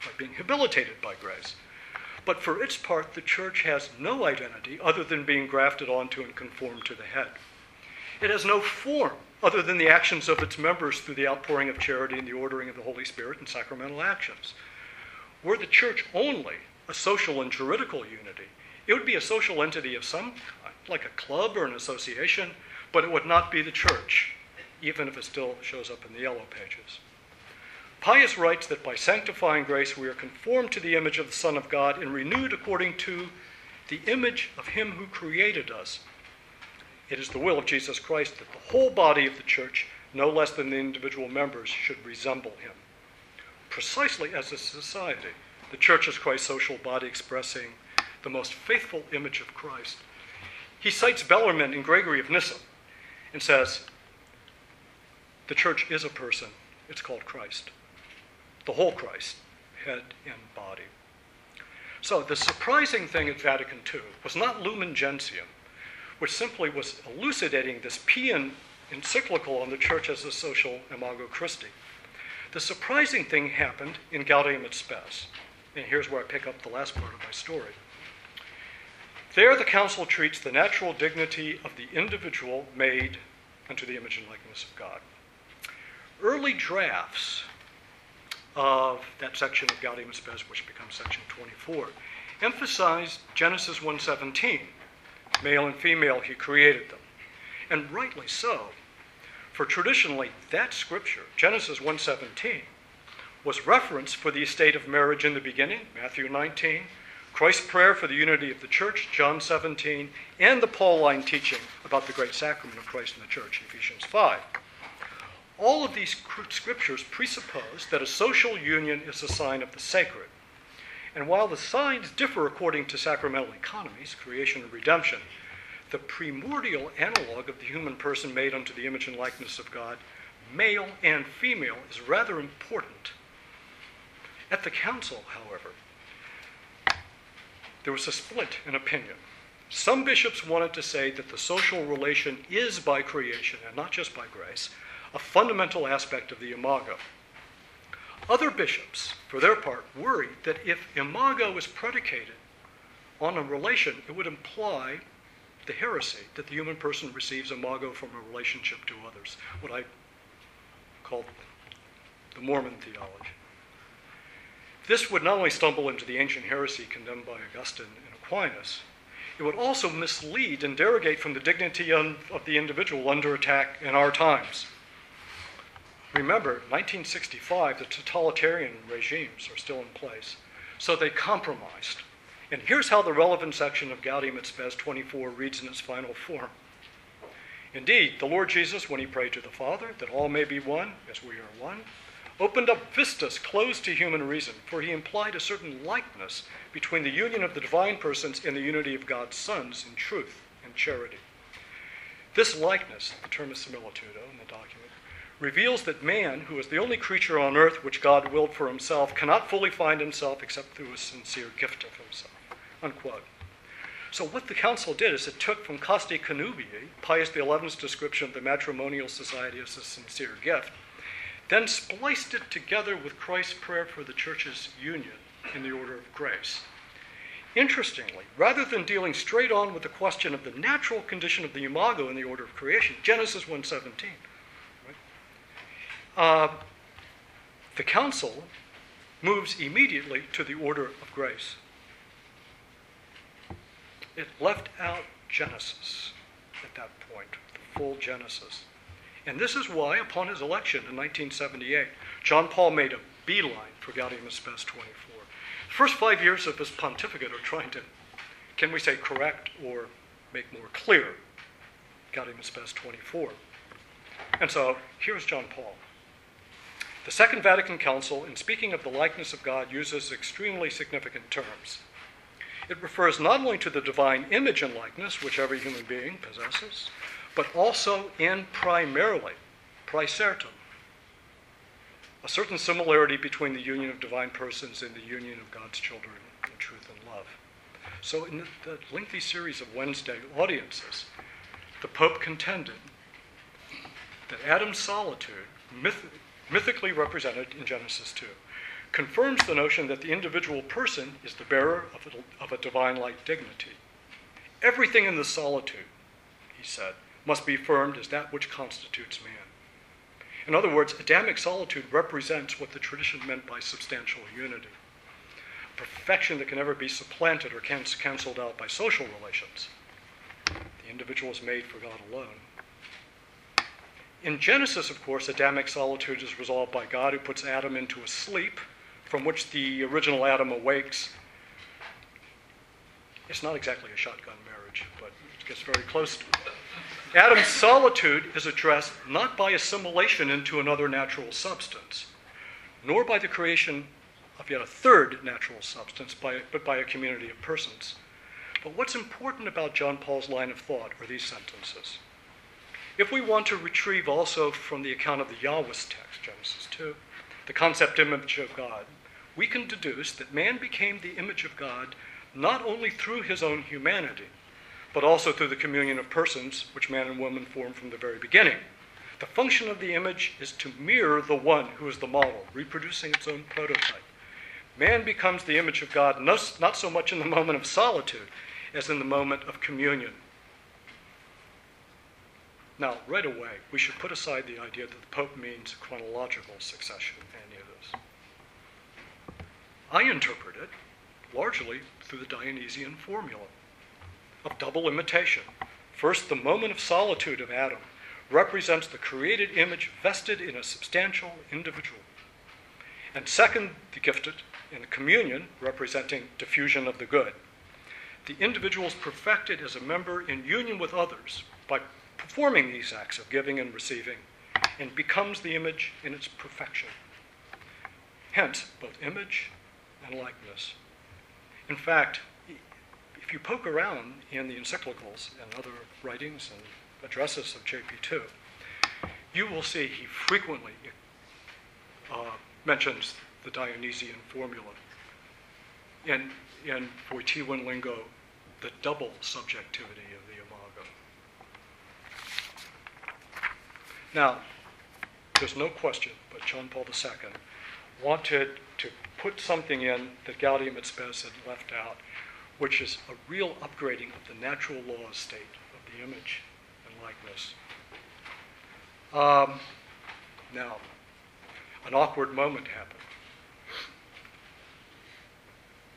S2: by being habilitated by grace. But for its part, the church has no identity other than being grafted onto and conformed to the head. It has no form other than the actions of its members through the outpouring of charity and the ordering of the Holy Spirit and sacramental actions. Were the church only a social and juridical unity, it would be a social entity of some kind, like a club or an association, but it would not be the church, even if it still shows up in the yellow pages. Pius writes that by sanctifying grace we are conformed to the image of the Son of God and renewed according to the image of Him who created us. It is the will of Jesus Christ that the whole body of the church, no less than the individual members, should resemble Him. Precisely as a society, the church is Christ's social body expressing the most faithful image of Christ. He cites Bellarmine and Gregory of Nyssa and says, The church is a person, it's called Christ. The whole Christ, head and body. So the surprising thing at Vatican II was not Lumen Gentium, which simply was elucidating this Pian encyclical on the church as a social imago Christi. The surprising thing happened in Gaudium et Spes. And here's where I pick up the last part of my story. There, the council treats the natural dignity of the individual made unto the image and likeness of God. Early drafts of that section of Gaudium Spes, which becomes section 24, emphasized Genesis 1:17, male and female he created them, and rightly so. For traditionally, that scripture, Genesis 1:17, was reference for the estate of marriage in the beginning, Matthew 19, Christ's prayer for the unity of the church, John 17, and the Pauline teaching about the great sacrament of Christ in the church, Ephesians 5. All of these scriptures presuppose that a social union is a sign of the sacred. And while the signs differ according to sacramental economies, creation and redemption, the primordial analog of the human person made unto the image and likeness of God, male and female, is rather important. At the council, however, there was a split in opinion. Some bishops wanted to say that the social relation is by creation and not just by grace, a fundamental aspect of the imago. Other bishops, for their part, worried that if imago is predicated on a relation, it would imply the heresy that the human person receives imago from a relationship to others, what I call the Mormon theology. This would not only stumble into the ancient heresy condemned by Augustine and Aquinas, it would also mislead and derogate from the dignity of the individual under attack in our times. Remember, 1965, the totalitarian regimes are still in place. So they compromised. And here's how the relevant section of Gaudium et Spes 24 reads in its final form. Indeed, the Lord Jesus, when he prayed to the Father, that all may be one, as we are one, opened up vistas closed to human reason, for he implied a certain likeness between the union of the divine persons and the unity of God's sons in truth and charity. This likeness, the term is similitudo in the document, reveals that man, who is the only creature on earth which God willed for himself, cannot fully find himself except through a sincere gift of himself. Unquote. So, what the council did is it took from Casti Connubii, Pius XI's description of the matrimonial society as a sincere gift, then spliced it together with Christ's prayer for the church's union in the order of grace. Interestingly, rather than dealing straight on with the question of the natural condition of the imago in the order of creation, Genesis 1:17, uh, the council moves immediately to the order of grace. It left out Genesis at that point, the full Genesis. And this is why, upon his election in 1978, John Paul made a beeline for Gaudium Spes 24. The first five years of his pontificate are trying to, can we say, correct or make more clear Gaudium Spes 24. And so here's John Paul. The Second Vatican Council, in speaking of the likeness of God, uses extremely significant terms. It refers not only to the divine image and likeness, which every human being possesses, but also in primarily, praesertim, a certain similarity between the union of divine persons and the union of God's children in truth and love. So, in the, lengthy series of Wednesday audiences, the Pope contended that Adam's solitude, myth, mythically represented in Genesis 2, confirms the notion that the individual person is the bearer of a, of a divine like dignity. Everything in the solitude, he said, must be affirmed as that which constitutes man. In other words, Adamic solitude represents what the tradition meant by substantial unity a perfection that can never be supplanted or can- canceled out by social relations. The individual is made for God alone. In Genesis, of course, Adamic solitude is resolved by God who puts Adam into a sleep from which the original Adam awakes. It's not exactly a shotgun marriage, but it gets very close to it. Adam's solitude is addressed not by assimilation into another natural substance, nor by the creation of yet a third natural substance, by, but by a community of persons. But what's important about John Paul's line of thought are these sentences. If we want to retrieve also from the account of the Yahwist text, Genesis 2, the concept image of God, we can deduce that man became the image of God not only through his own humanity, but also through the communion of persons which man and woman form from the very beginning. The function of the image is to mirror the one who is the model, reproducing its own prototype. Man becomes the image of God not so much in the moment of solitude as in the moment of communion. Now, right away, we should put aside the idea that the Pope means chronological succession in any of this. I interpret it largely through the Dionysian formula of double imitation. First, the moment of solitude of Adam represents the created image vested in a substantial individual. And second, the gifted in communion representing diffusion of the good. The individual is perfected as a member in union with others by performing these acts of giving and receiving and becomes the image in its perfection. Hence, both image and likeness. In fact, if you poke around in the encyclicals and other writings and addresses of JP2, you will see he frequently uh, mentions the Dionysian formula. And, and Wojtylan lingo, the double subjectivity of the imago. Now, there's no question but John Paul II wanted to put something in that Gaudium et Spes had left out, which is a real upgrading of the natural law state of the image and likeness. Um, now, an awkward moment happened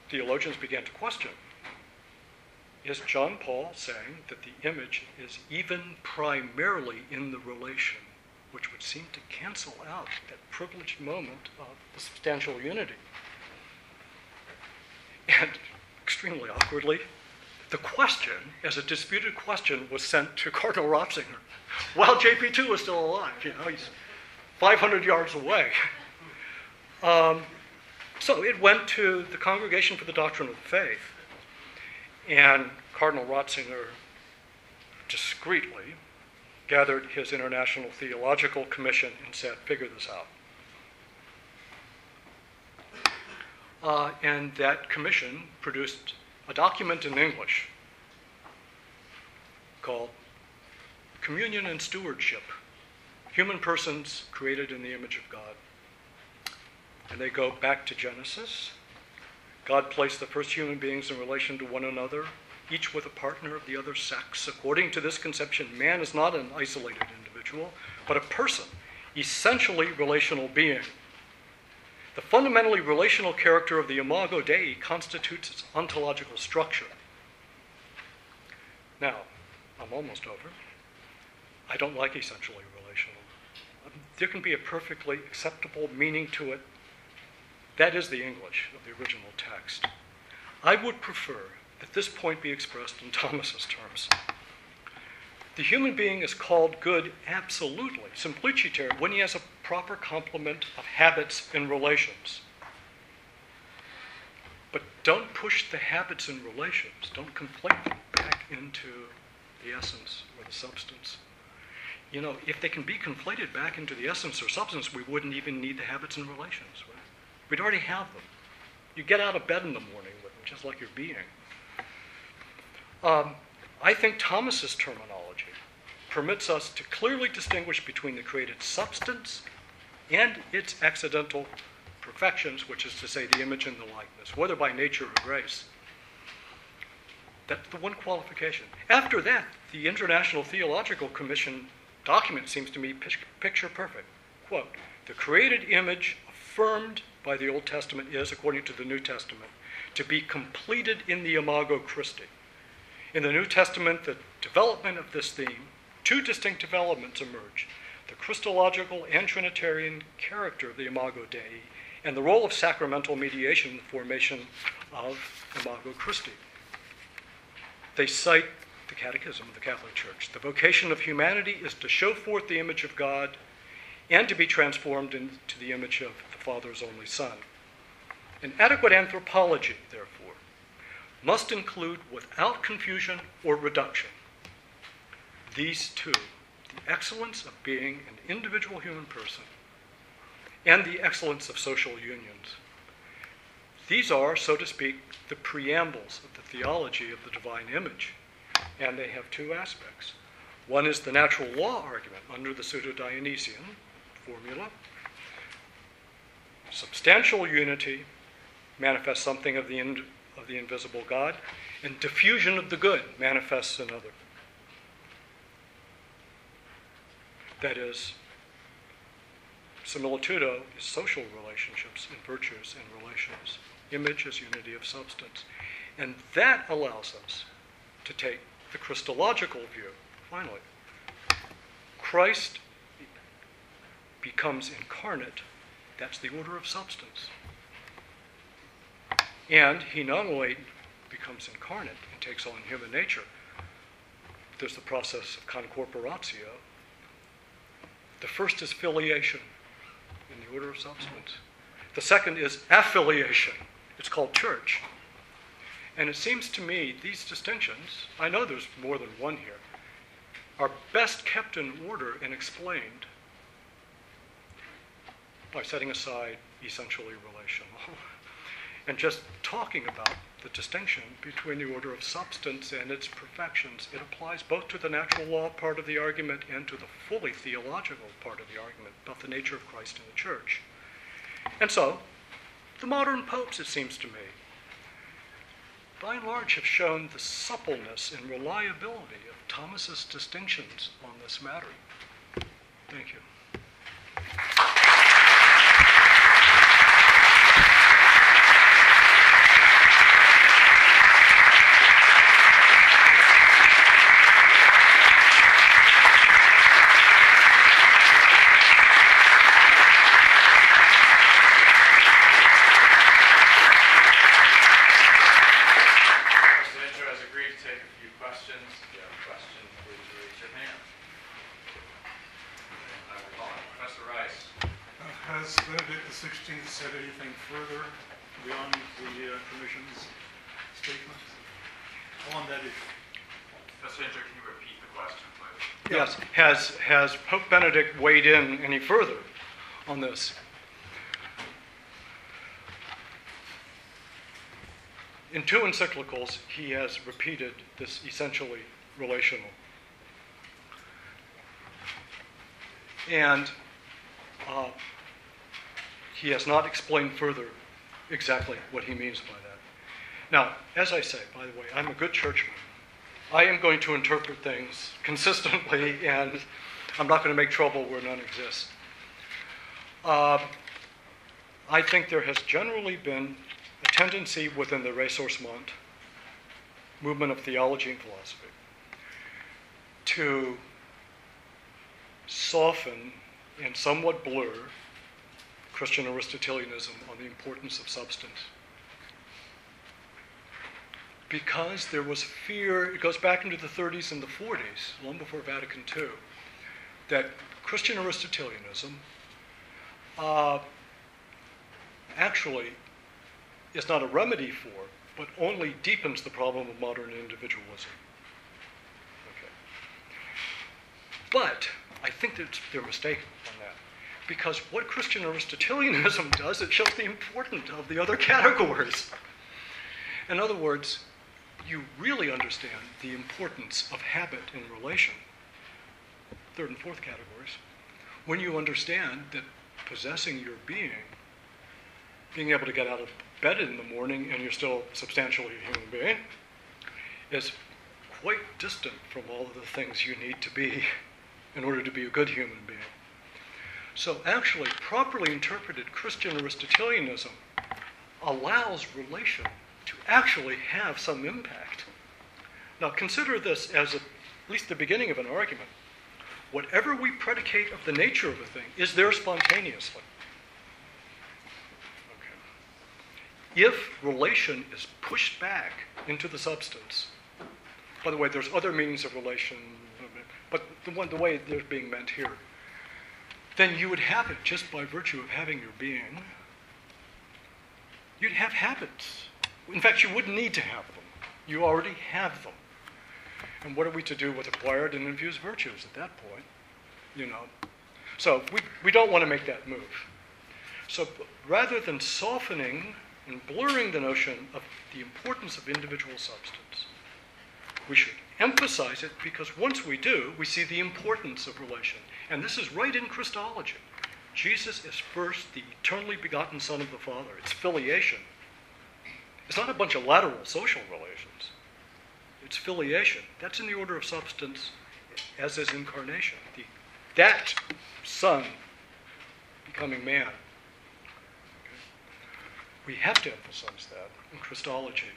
S2: theologians began to question is John Paul saying that the image is even primarily in the relation, which would seem to cancel out that privileged moment of the substantial unity? And extremely awkwardly, the question, as a disputed question, was sent to Cardinal Ratzinger while JP2 was still alive. You know, he's 500 yards away. Um, so it went to the Congregation for the Doctrine of the Faith, and Cardinal Ratzinger discreetly gathered his International Theological Commission and said, figure this out. Uh, and that commission produced a document in English called Communion and Stewardship Human Persons Created in the Image of God. And they go back to Genesis. God placed the first human beings in relation to one another, each with a partner of the other sex. According to this conception, man is not an isolated individual, but a person, essentially relational being. The fundamentally relational character of the Imago Dei constitutes its ontological structure. Now, I'm almost over. I don't like essentially relational. There can be a perfectly acceptable meaning to it that is the English of the original text. I would prefer that this point be expressed in Thomas's terms. The human being is called good absolutely, simpliciter, when he has a proper complement of habits and relations. But don't push the habits and relations, don't conflate them back into the essence or the substance. You know, if they can be conflated back into the essence or substance, we wouldn't even need the habits and relations. Right? We'd already have them. You get out of bed in the morning with them, just like your being. Um, I think Thomas's terminology permits us to clearly distinguish between the created substance and its accidental perfections, which is to say, the image and the likeness, whether by nature or grace. That's the one qualification. After that, the International Theological Commission document seems to me picture perfect. Quote The created image affirmed by the Old Testament is, according to the New Testament, to be completed in the Imago Christi. In the New Testament, the development of this theme, two distinct developments emerge the Christological and Trinitarian character of the Imago Dei, and the role of sacramental mediation in the formation of Imago Christi. They cite the Catechism of the Catholic Church. The vocation of humanity is to show forth the image of God and to be transformed into the image of the Father's only Son. An adequate anthropology, therefore, must include without confusion or reduction these two the excellence of being an individual human person and the excellence of social unions. These are, so to speak, the preambles of the theology of the divine image, and they have two aspects. One is the natural law argument under the Pseudo Dionysian formula. Substantial unity manifests something of the, in, of the invisible God, and diffusion of the good manifests another. That is, similitudo is social relationships and virtues and relations. Image is unity of substance. And that allows us to take the Christological view, finally. Christ becomes incarnate. That's the order of substance. And he not only becomes incarnate and takes on human nature, there's the process of concorporatio. The first is filiation in the order of substance. The second is affiliation. It's called church. And it seems to me these distinctions, I know there's more than one here, are best kept in order and explained by setting aside essentially relational [laughs] and just talking about the distinction between the order of substance and its perfections. It applies both to the natural law part of the argument and to the fully theological part of the argument about the nature of Christ in the church. And so, the modern popes, it seems to me, by and large have shown the suppleness and reliability of Thomas's distinctions on this matter. Thank you. Benedict weighed in any further on this? In two encyclicals, he has repeated this essentially relational. And uh, he has not explained further exactly what he means by that. Now, as I say, by the way, I'm a good churchman. I am going to interpret things consistently, [laughs] and I'm not going to make trouble where none exists. Uh, I think there has generally been a tendency within the ressourcement movement of theology and philosophy to soften and somewhat blur Christian Aristotelianism on the importance of substance because there was fear, it goes back into the 30s and the 40s, long before Vatican II, that Christian Aristotelianism uh, actually is not a remedy for, but only deepens the problem of modern individualism. Okay. But I think that they're mistaken on that. Because what Christian Aristotelianism [laughs] does, it shows the importance of the other [laughs] categories. In other words, you really understand the importance of habit in relation, third and fourth categories, when you understand that possessing your being, being able to get out of bed in the morning and you're still substantially a human being, is quite distant from all of the things you need to be in order to be a good human being. So, actually, properly interpreted Christian Aristotelianism allows relation to actually have some impact. Now, consider this as a, at least the beginning of an argument. Whatever we predicate of the nature of a thing is there spontaneously. Okay. If relation is pushed back into the substance, by the way, there's other meanings of relation, but the, one, the way they're being meant here, then you would have it just by virtue of having your being. You'd have habits. In fact, you wouldn't need to have them. You already have them. And what are we to do with acquired and infused virtues at that point? You know. So we, we don't want to make that move. So rather than softening and blurring the notion of the importance of individual substance, we should emphasize it because once we do, we see the importance of relation. And this is right in Christology. Jesus is first the eternally begotten Son of the Father. It's filiation. It's not a bunch of lateral social relations. It's filiation. That's in the order of substance, as is incarnation. The, that Son becoming man. Okay. We have to emphasize that in Christology.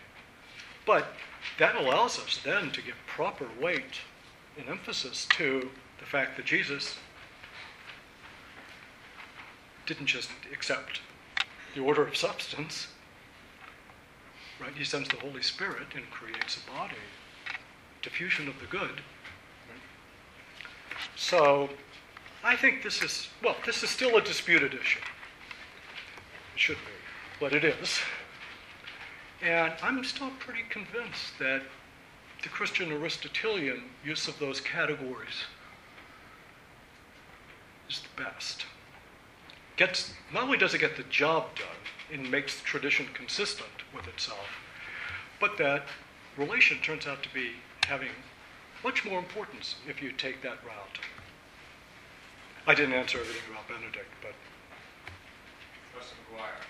S2: But that allows us then to give proper weight and emphasis to the fact that Jesus didn't just accept the order of substance, right? He sends the Holy Spirit and creates a body, diffusion of the good. Right? So I think this is, well, this is still a disputed issue. It should be, but it is. And I'm still pretty convinced that the Christian Aristotelian use of those categories is the best. Gets, not only does it get the job done and makes the tradition consistent with itself, but that relation turns out to be having much more importance if you take that route. I didn't answer everything about Benedict, but.
S3: Professor McGuire.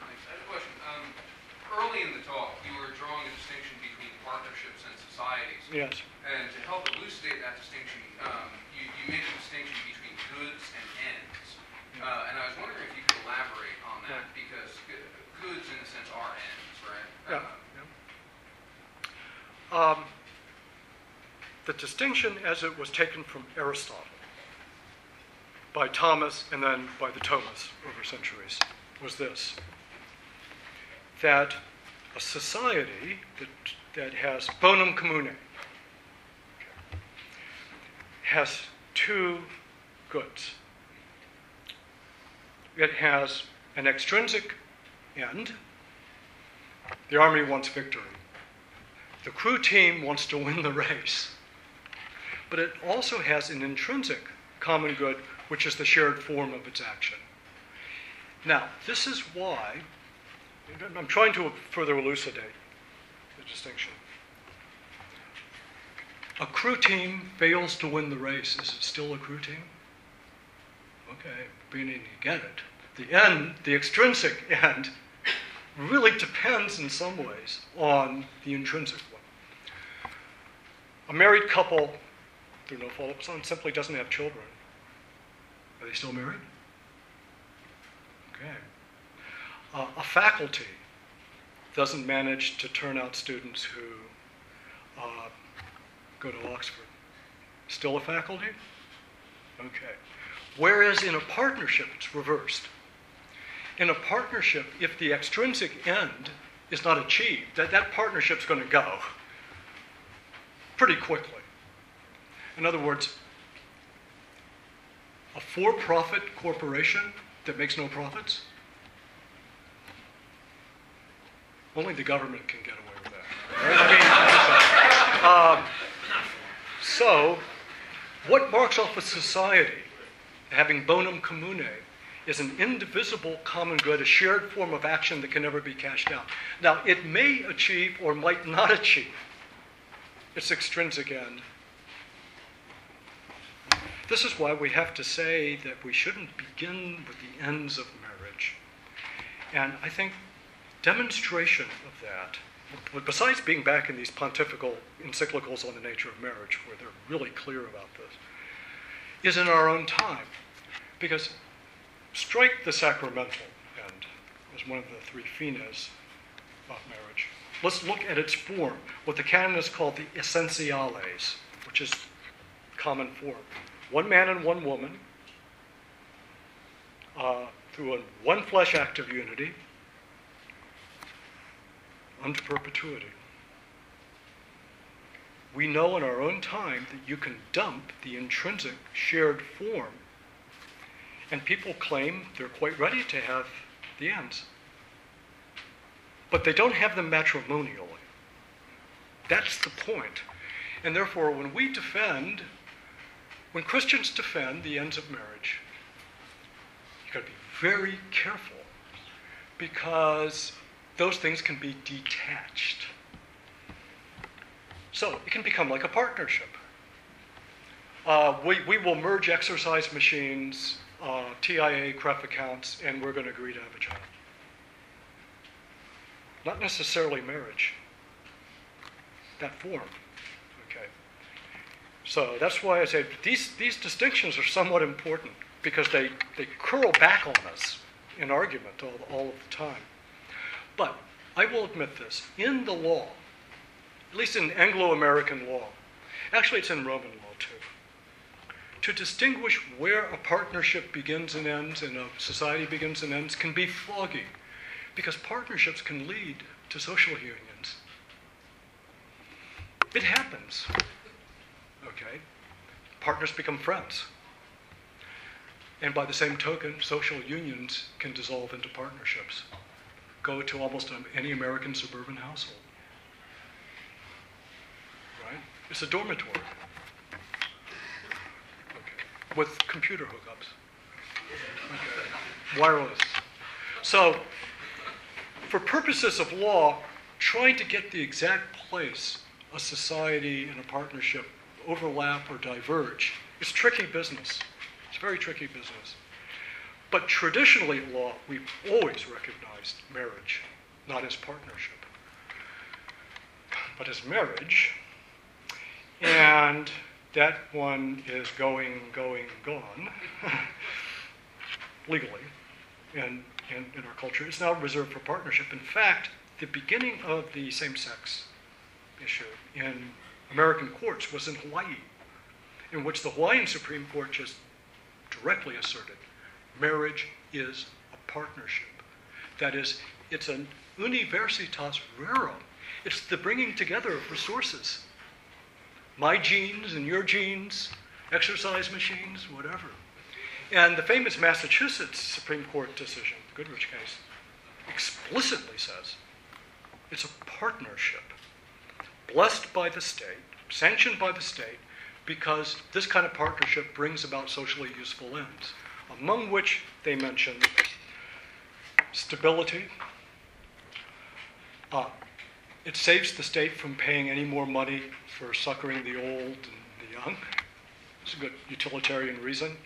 S3: Thanks. I have a question. Um, early in the talk, you were drawing a distinction between partnerships and societies.
S2: Yes.
S3: And to help elucidate that distinction, um, you, you made a distinction between goods and ends. Uh, and I was wondering if you could elaborate on that. because g- goods, in a sense, are
S2: Yeah.
S3: Uh,
S2: Um, the distinction as it was taken from Aristotle by Thomas and then by the Thomists over centuries was this that a society that, that has bonum commune has two goods. It has an extrinsic end. The army wants victory. The crew team wants to win the race. But it also has an intrinsic common good, which is the shared form of its action. Now, this is why I'm trying to further elucidate the distinction. A crew team fails to win the race. Is it still a crew team? Okay, beginning to get it. The end, the extrinsic [laughs] end, really depends in some ways on the intrinsic one. A married couple, through no fault of its own, simply doesn't have children. Are they still married? Okay. Uh, a faculty doesn't manage to turn out students who uh, go to Oxford. Still a faculty? Okay. Whereas in a partnership, it's reversed. In a partnership, if the extrinsic end is not achieved, that, that partnership's going to go pretty quickly. In other words, a for profit corporation that makes no profits, only the government can get away with that. Right? I mean, [laughs] um, so, what marks off a society having bonum commune is an indivisible common good, a shared form of action that can never be cashed out. Now, it may achieve or might not achieve its extrinsic end. This is why we have to say that we shouldn't begin with the ends of marriage. And I think demonstration of that besides being back in these pontifical encyclicals on the nature of marriage, where they're really clear about this, is in our own time. Because strike the sacramental end as one of the three fines of marriage. Let's look at its form, what the canonists call the essentiales, which is common form. One man and one woman, uh, through a one flesh act of unity, unto perpetuity. We know in our own time that you can dump the intrinsic shared form, and people claim they're quite ready to have the ends. But they don't have them matrimonially. That's the point. And therefore, when we defend, when Christians defend the ends of marriage, you've got to be very careful because those things can be detached. So it can become like a partnership. Uh, we, we will merge exercise machines, uh, TIAA, CREF accounts, and we're going to agree to have a child. Not necessarily marriage. That form. Okay. So that's why I say these, these distinctions are somewhat important because they, they curl back on us in argument all, all of the time. But I will admit this in the law, at least in Anglo American law, actually, it's in Roman law to distinguish where a partnership begins and ends and a society begins and ends can be foggy because partnerships can lead to social unions. It happens. Okay? Partners become friends. And by the same token, social unions can dissolve into partnerships go to almost any American suburban household. Right? It's a dormitory. With computer hookups. Okay. Wireless. So, for purposes of law, trying to get the exact place a society and a partnership overlap or diverge is tricky business. It's very tricky business. But traditionally in law, we've always recognized marriage, not as partnership, but as marriage. And that one is going, going, gone, [laughs] legally, and in, in our culture. It's now reserved for partnership. In fact, the beginning of the same sex issue in American courts was in Hawaii, in which the Hawaiian Supreme Court just directly asserted marriage is a partnership. That is, it's an universitas rerum. It's the bringing together of resources. My genes and your genes, exercise machines, whatever. And the famous Massachusetts Supreme Court decision, the Goodridge case, explicitly says it's a partnership blessed by the state, sanctioned by the state, because this kind of partnership brings about socially useful ends among which they mention stability. Uh, it saves the state from paying any more money for succoring the old and the young. It's a good utilitarian reason.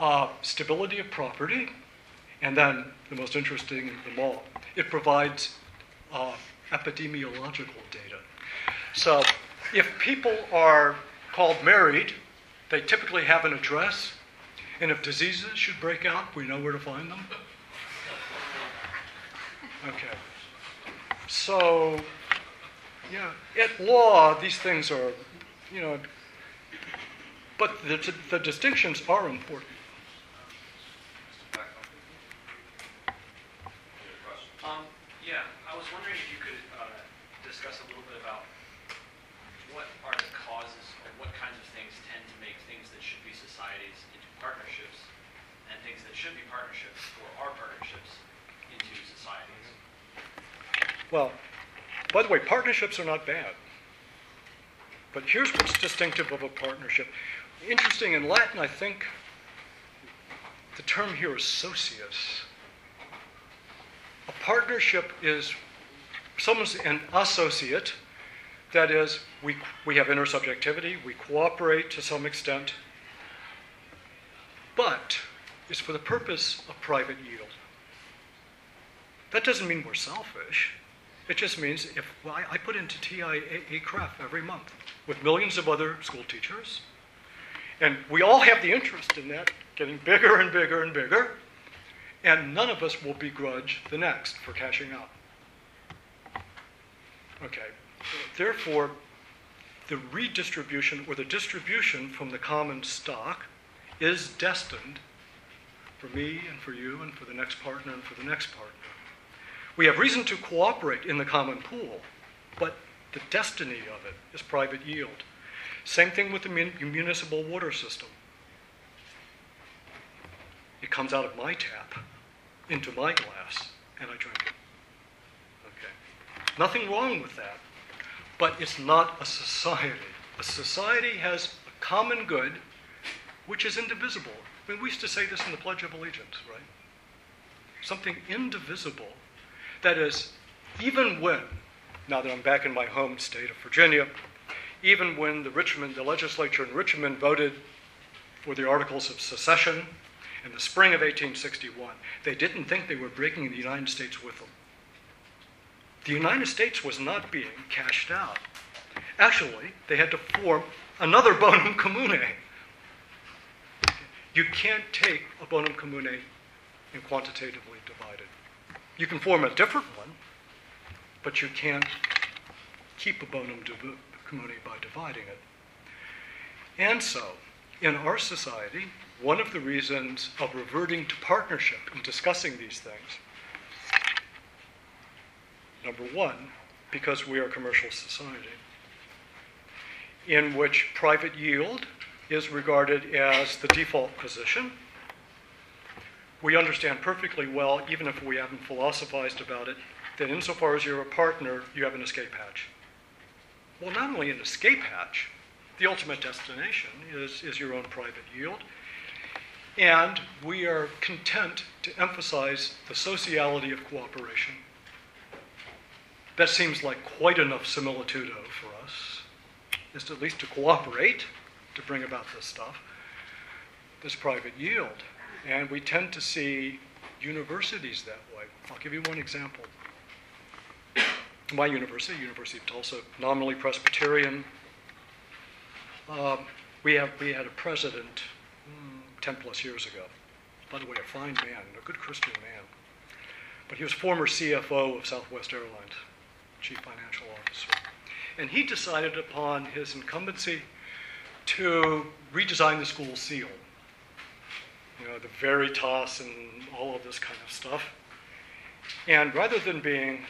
S2: Uh, stability of property, and then the most interesting of them all, it provides uh, epidemiological data. So if people are called married, they typically have an address and if diseases should break out, we know where to find them. [laughs] Okay. So, yeah, at law, these things are, you know, but the, the distinctions are important.
S4: Um, yeah, I was wondering if you could uh, discuss a little bit about what are the causes or what kinds of things tend to make things that should be societies into partnerships and things that should be partnerships or are partnerships into societies.
S2: Well, by the way, partnerships are not bad. But here's what's distinctive of a partnership. Interesting, in Latin, I think the term here is socius. A partnership is someone's an associate, that is, we, we have intersubjectivity, we cooperate to some extent, but it's for the purpose of private yield. That doesn't mean we're selfish. It just means if well, I, I put into TIAA CREF every month with millions of other school teachers, and we all have the interest in that getting bigger and bigger and bigger, and none of us will begrudge the next for cashing out. Okay, therefore, the redistribution or the distribution from the common stock is destined for me and for you and for the next partner and for the next partner. We have reason to cooperate in the common pool, but the destiny of it is private yield. Same thing with the municipal water system. It comes out of my tap into my glass, and I drink it. Okay. Nothing wrong with that, but it's not a society. A society has a common good which is indivisible. I mean, we used to say this in the Pledge of Allegiance, right? Something indivisible. That is, even when, now that I'm back in my home state of Virginia, even when the Richmond, the legislature in Richmond voted for the Articles of Secession in the spring of 1861, they didn't think they were breaking the United States with them. The United States was not being cashed out. Actually, they had to form another [laughs] bonum commune. You can't take a bonum commune and quantitatively. You can form a different one, but you can't keep a bonum commune by dividing it. And so, in our society, one of the reasons of reverting to partnership and discussing these things, number one, because we are a commercial society, in which private yield is regarded as the default position. We understand perfectly well, even if we haven't philosophized about it, that insofar as you're a partner, you have an escape hatch. Well, not only an escape hatch, the ultimate destination is, is your own private yield. And we are content to emphasize the sociality of cooperation. That seems like quite enough similitudo for us, is at least to cooperate to bring about this stuff, this private yield. And we tend to see universities that way. I'll give you one example. My university, University of Tulsa, nominally Presbyterian, um, we, have, we had a president mm, 10 plus years ago. By the way, a fine man, a good Christian man. But he was former CFO of Southwest Airlines, chief financial officer. And he decided upon his incumbency to redesign the school seal. You know, the Veritas and all of this kind of stuff. And rather than being,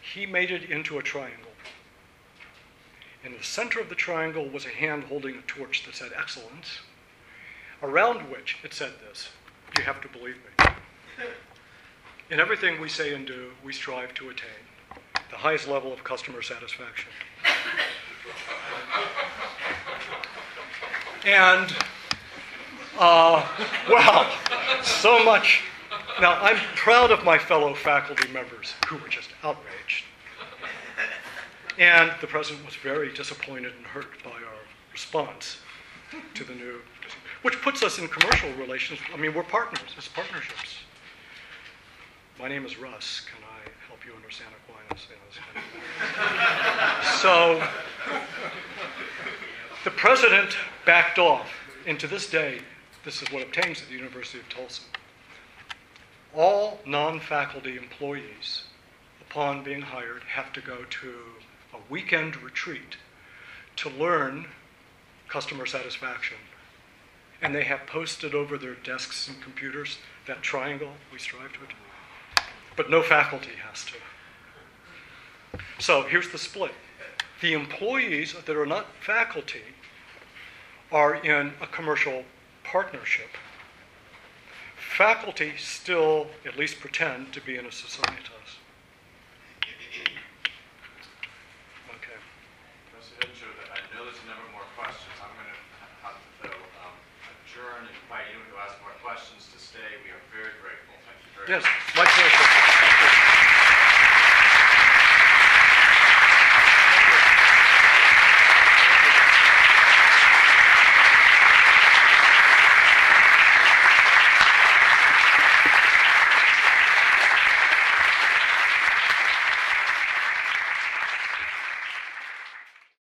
S2: he made it into a triangle. In the center of the triangle was a hand holding a torch that said excellence, around which it said this You have to believe me. In everything we say and do, we strive to attain the highest level of customer satisfaction. And, uh, well, so much. Now, I'm proud of my fellow faculty members who were just outraged. And the president was very disappointed and hurt by our response to the new, which puts us in commercial relations. I mean, we're partners, it's partnerships. My name is Russ. Can I help you understand Aquinas? So, the president backed off, and to this day, this is what obtains at the University of Tulsa. All non faculty employees, upon being hired, have to go to a weekend retreat to learn customer satisfaction. And they have posted over their desks and computers that triangle we strive to attain. But no faculty has to. So here's the split the employees that are not faculty are in a commercial partnership. Faculty still at least pretend to be in a societas. Okay.
S5: Mr. Hittinger, I know there's a number more questions. I'm going to have to, though, um, adjourn and invite anyone who has more questions to stay. We are very grateful. Thank you very much.
S2: Yes, my pleasure.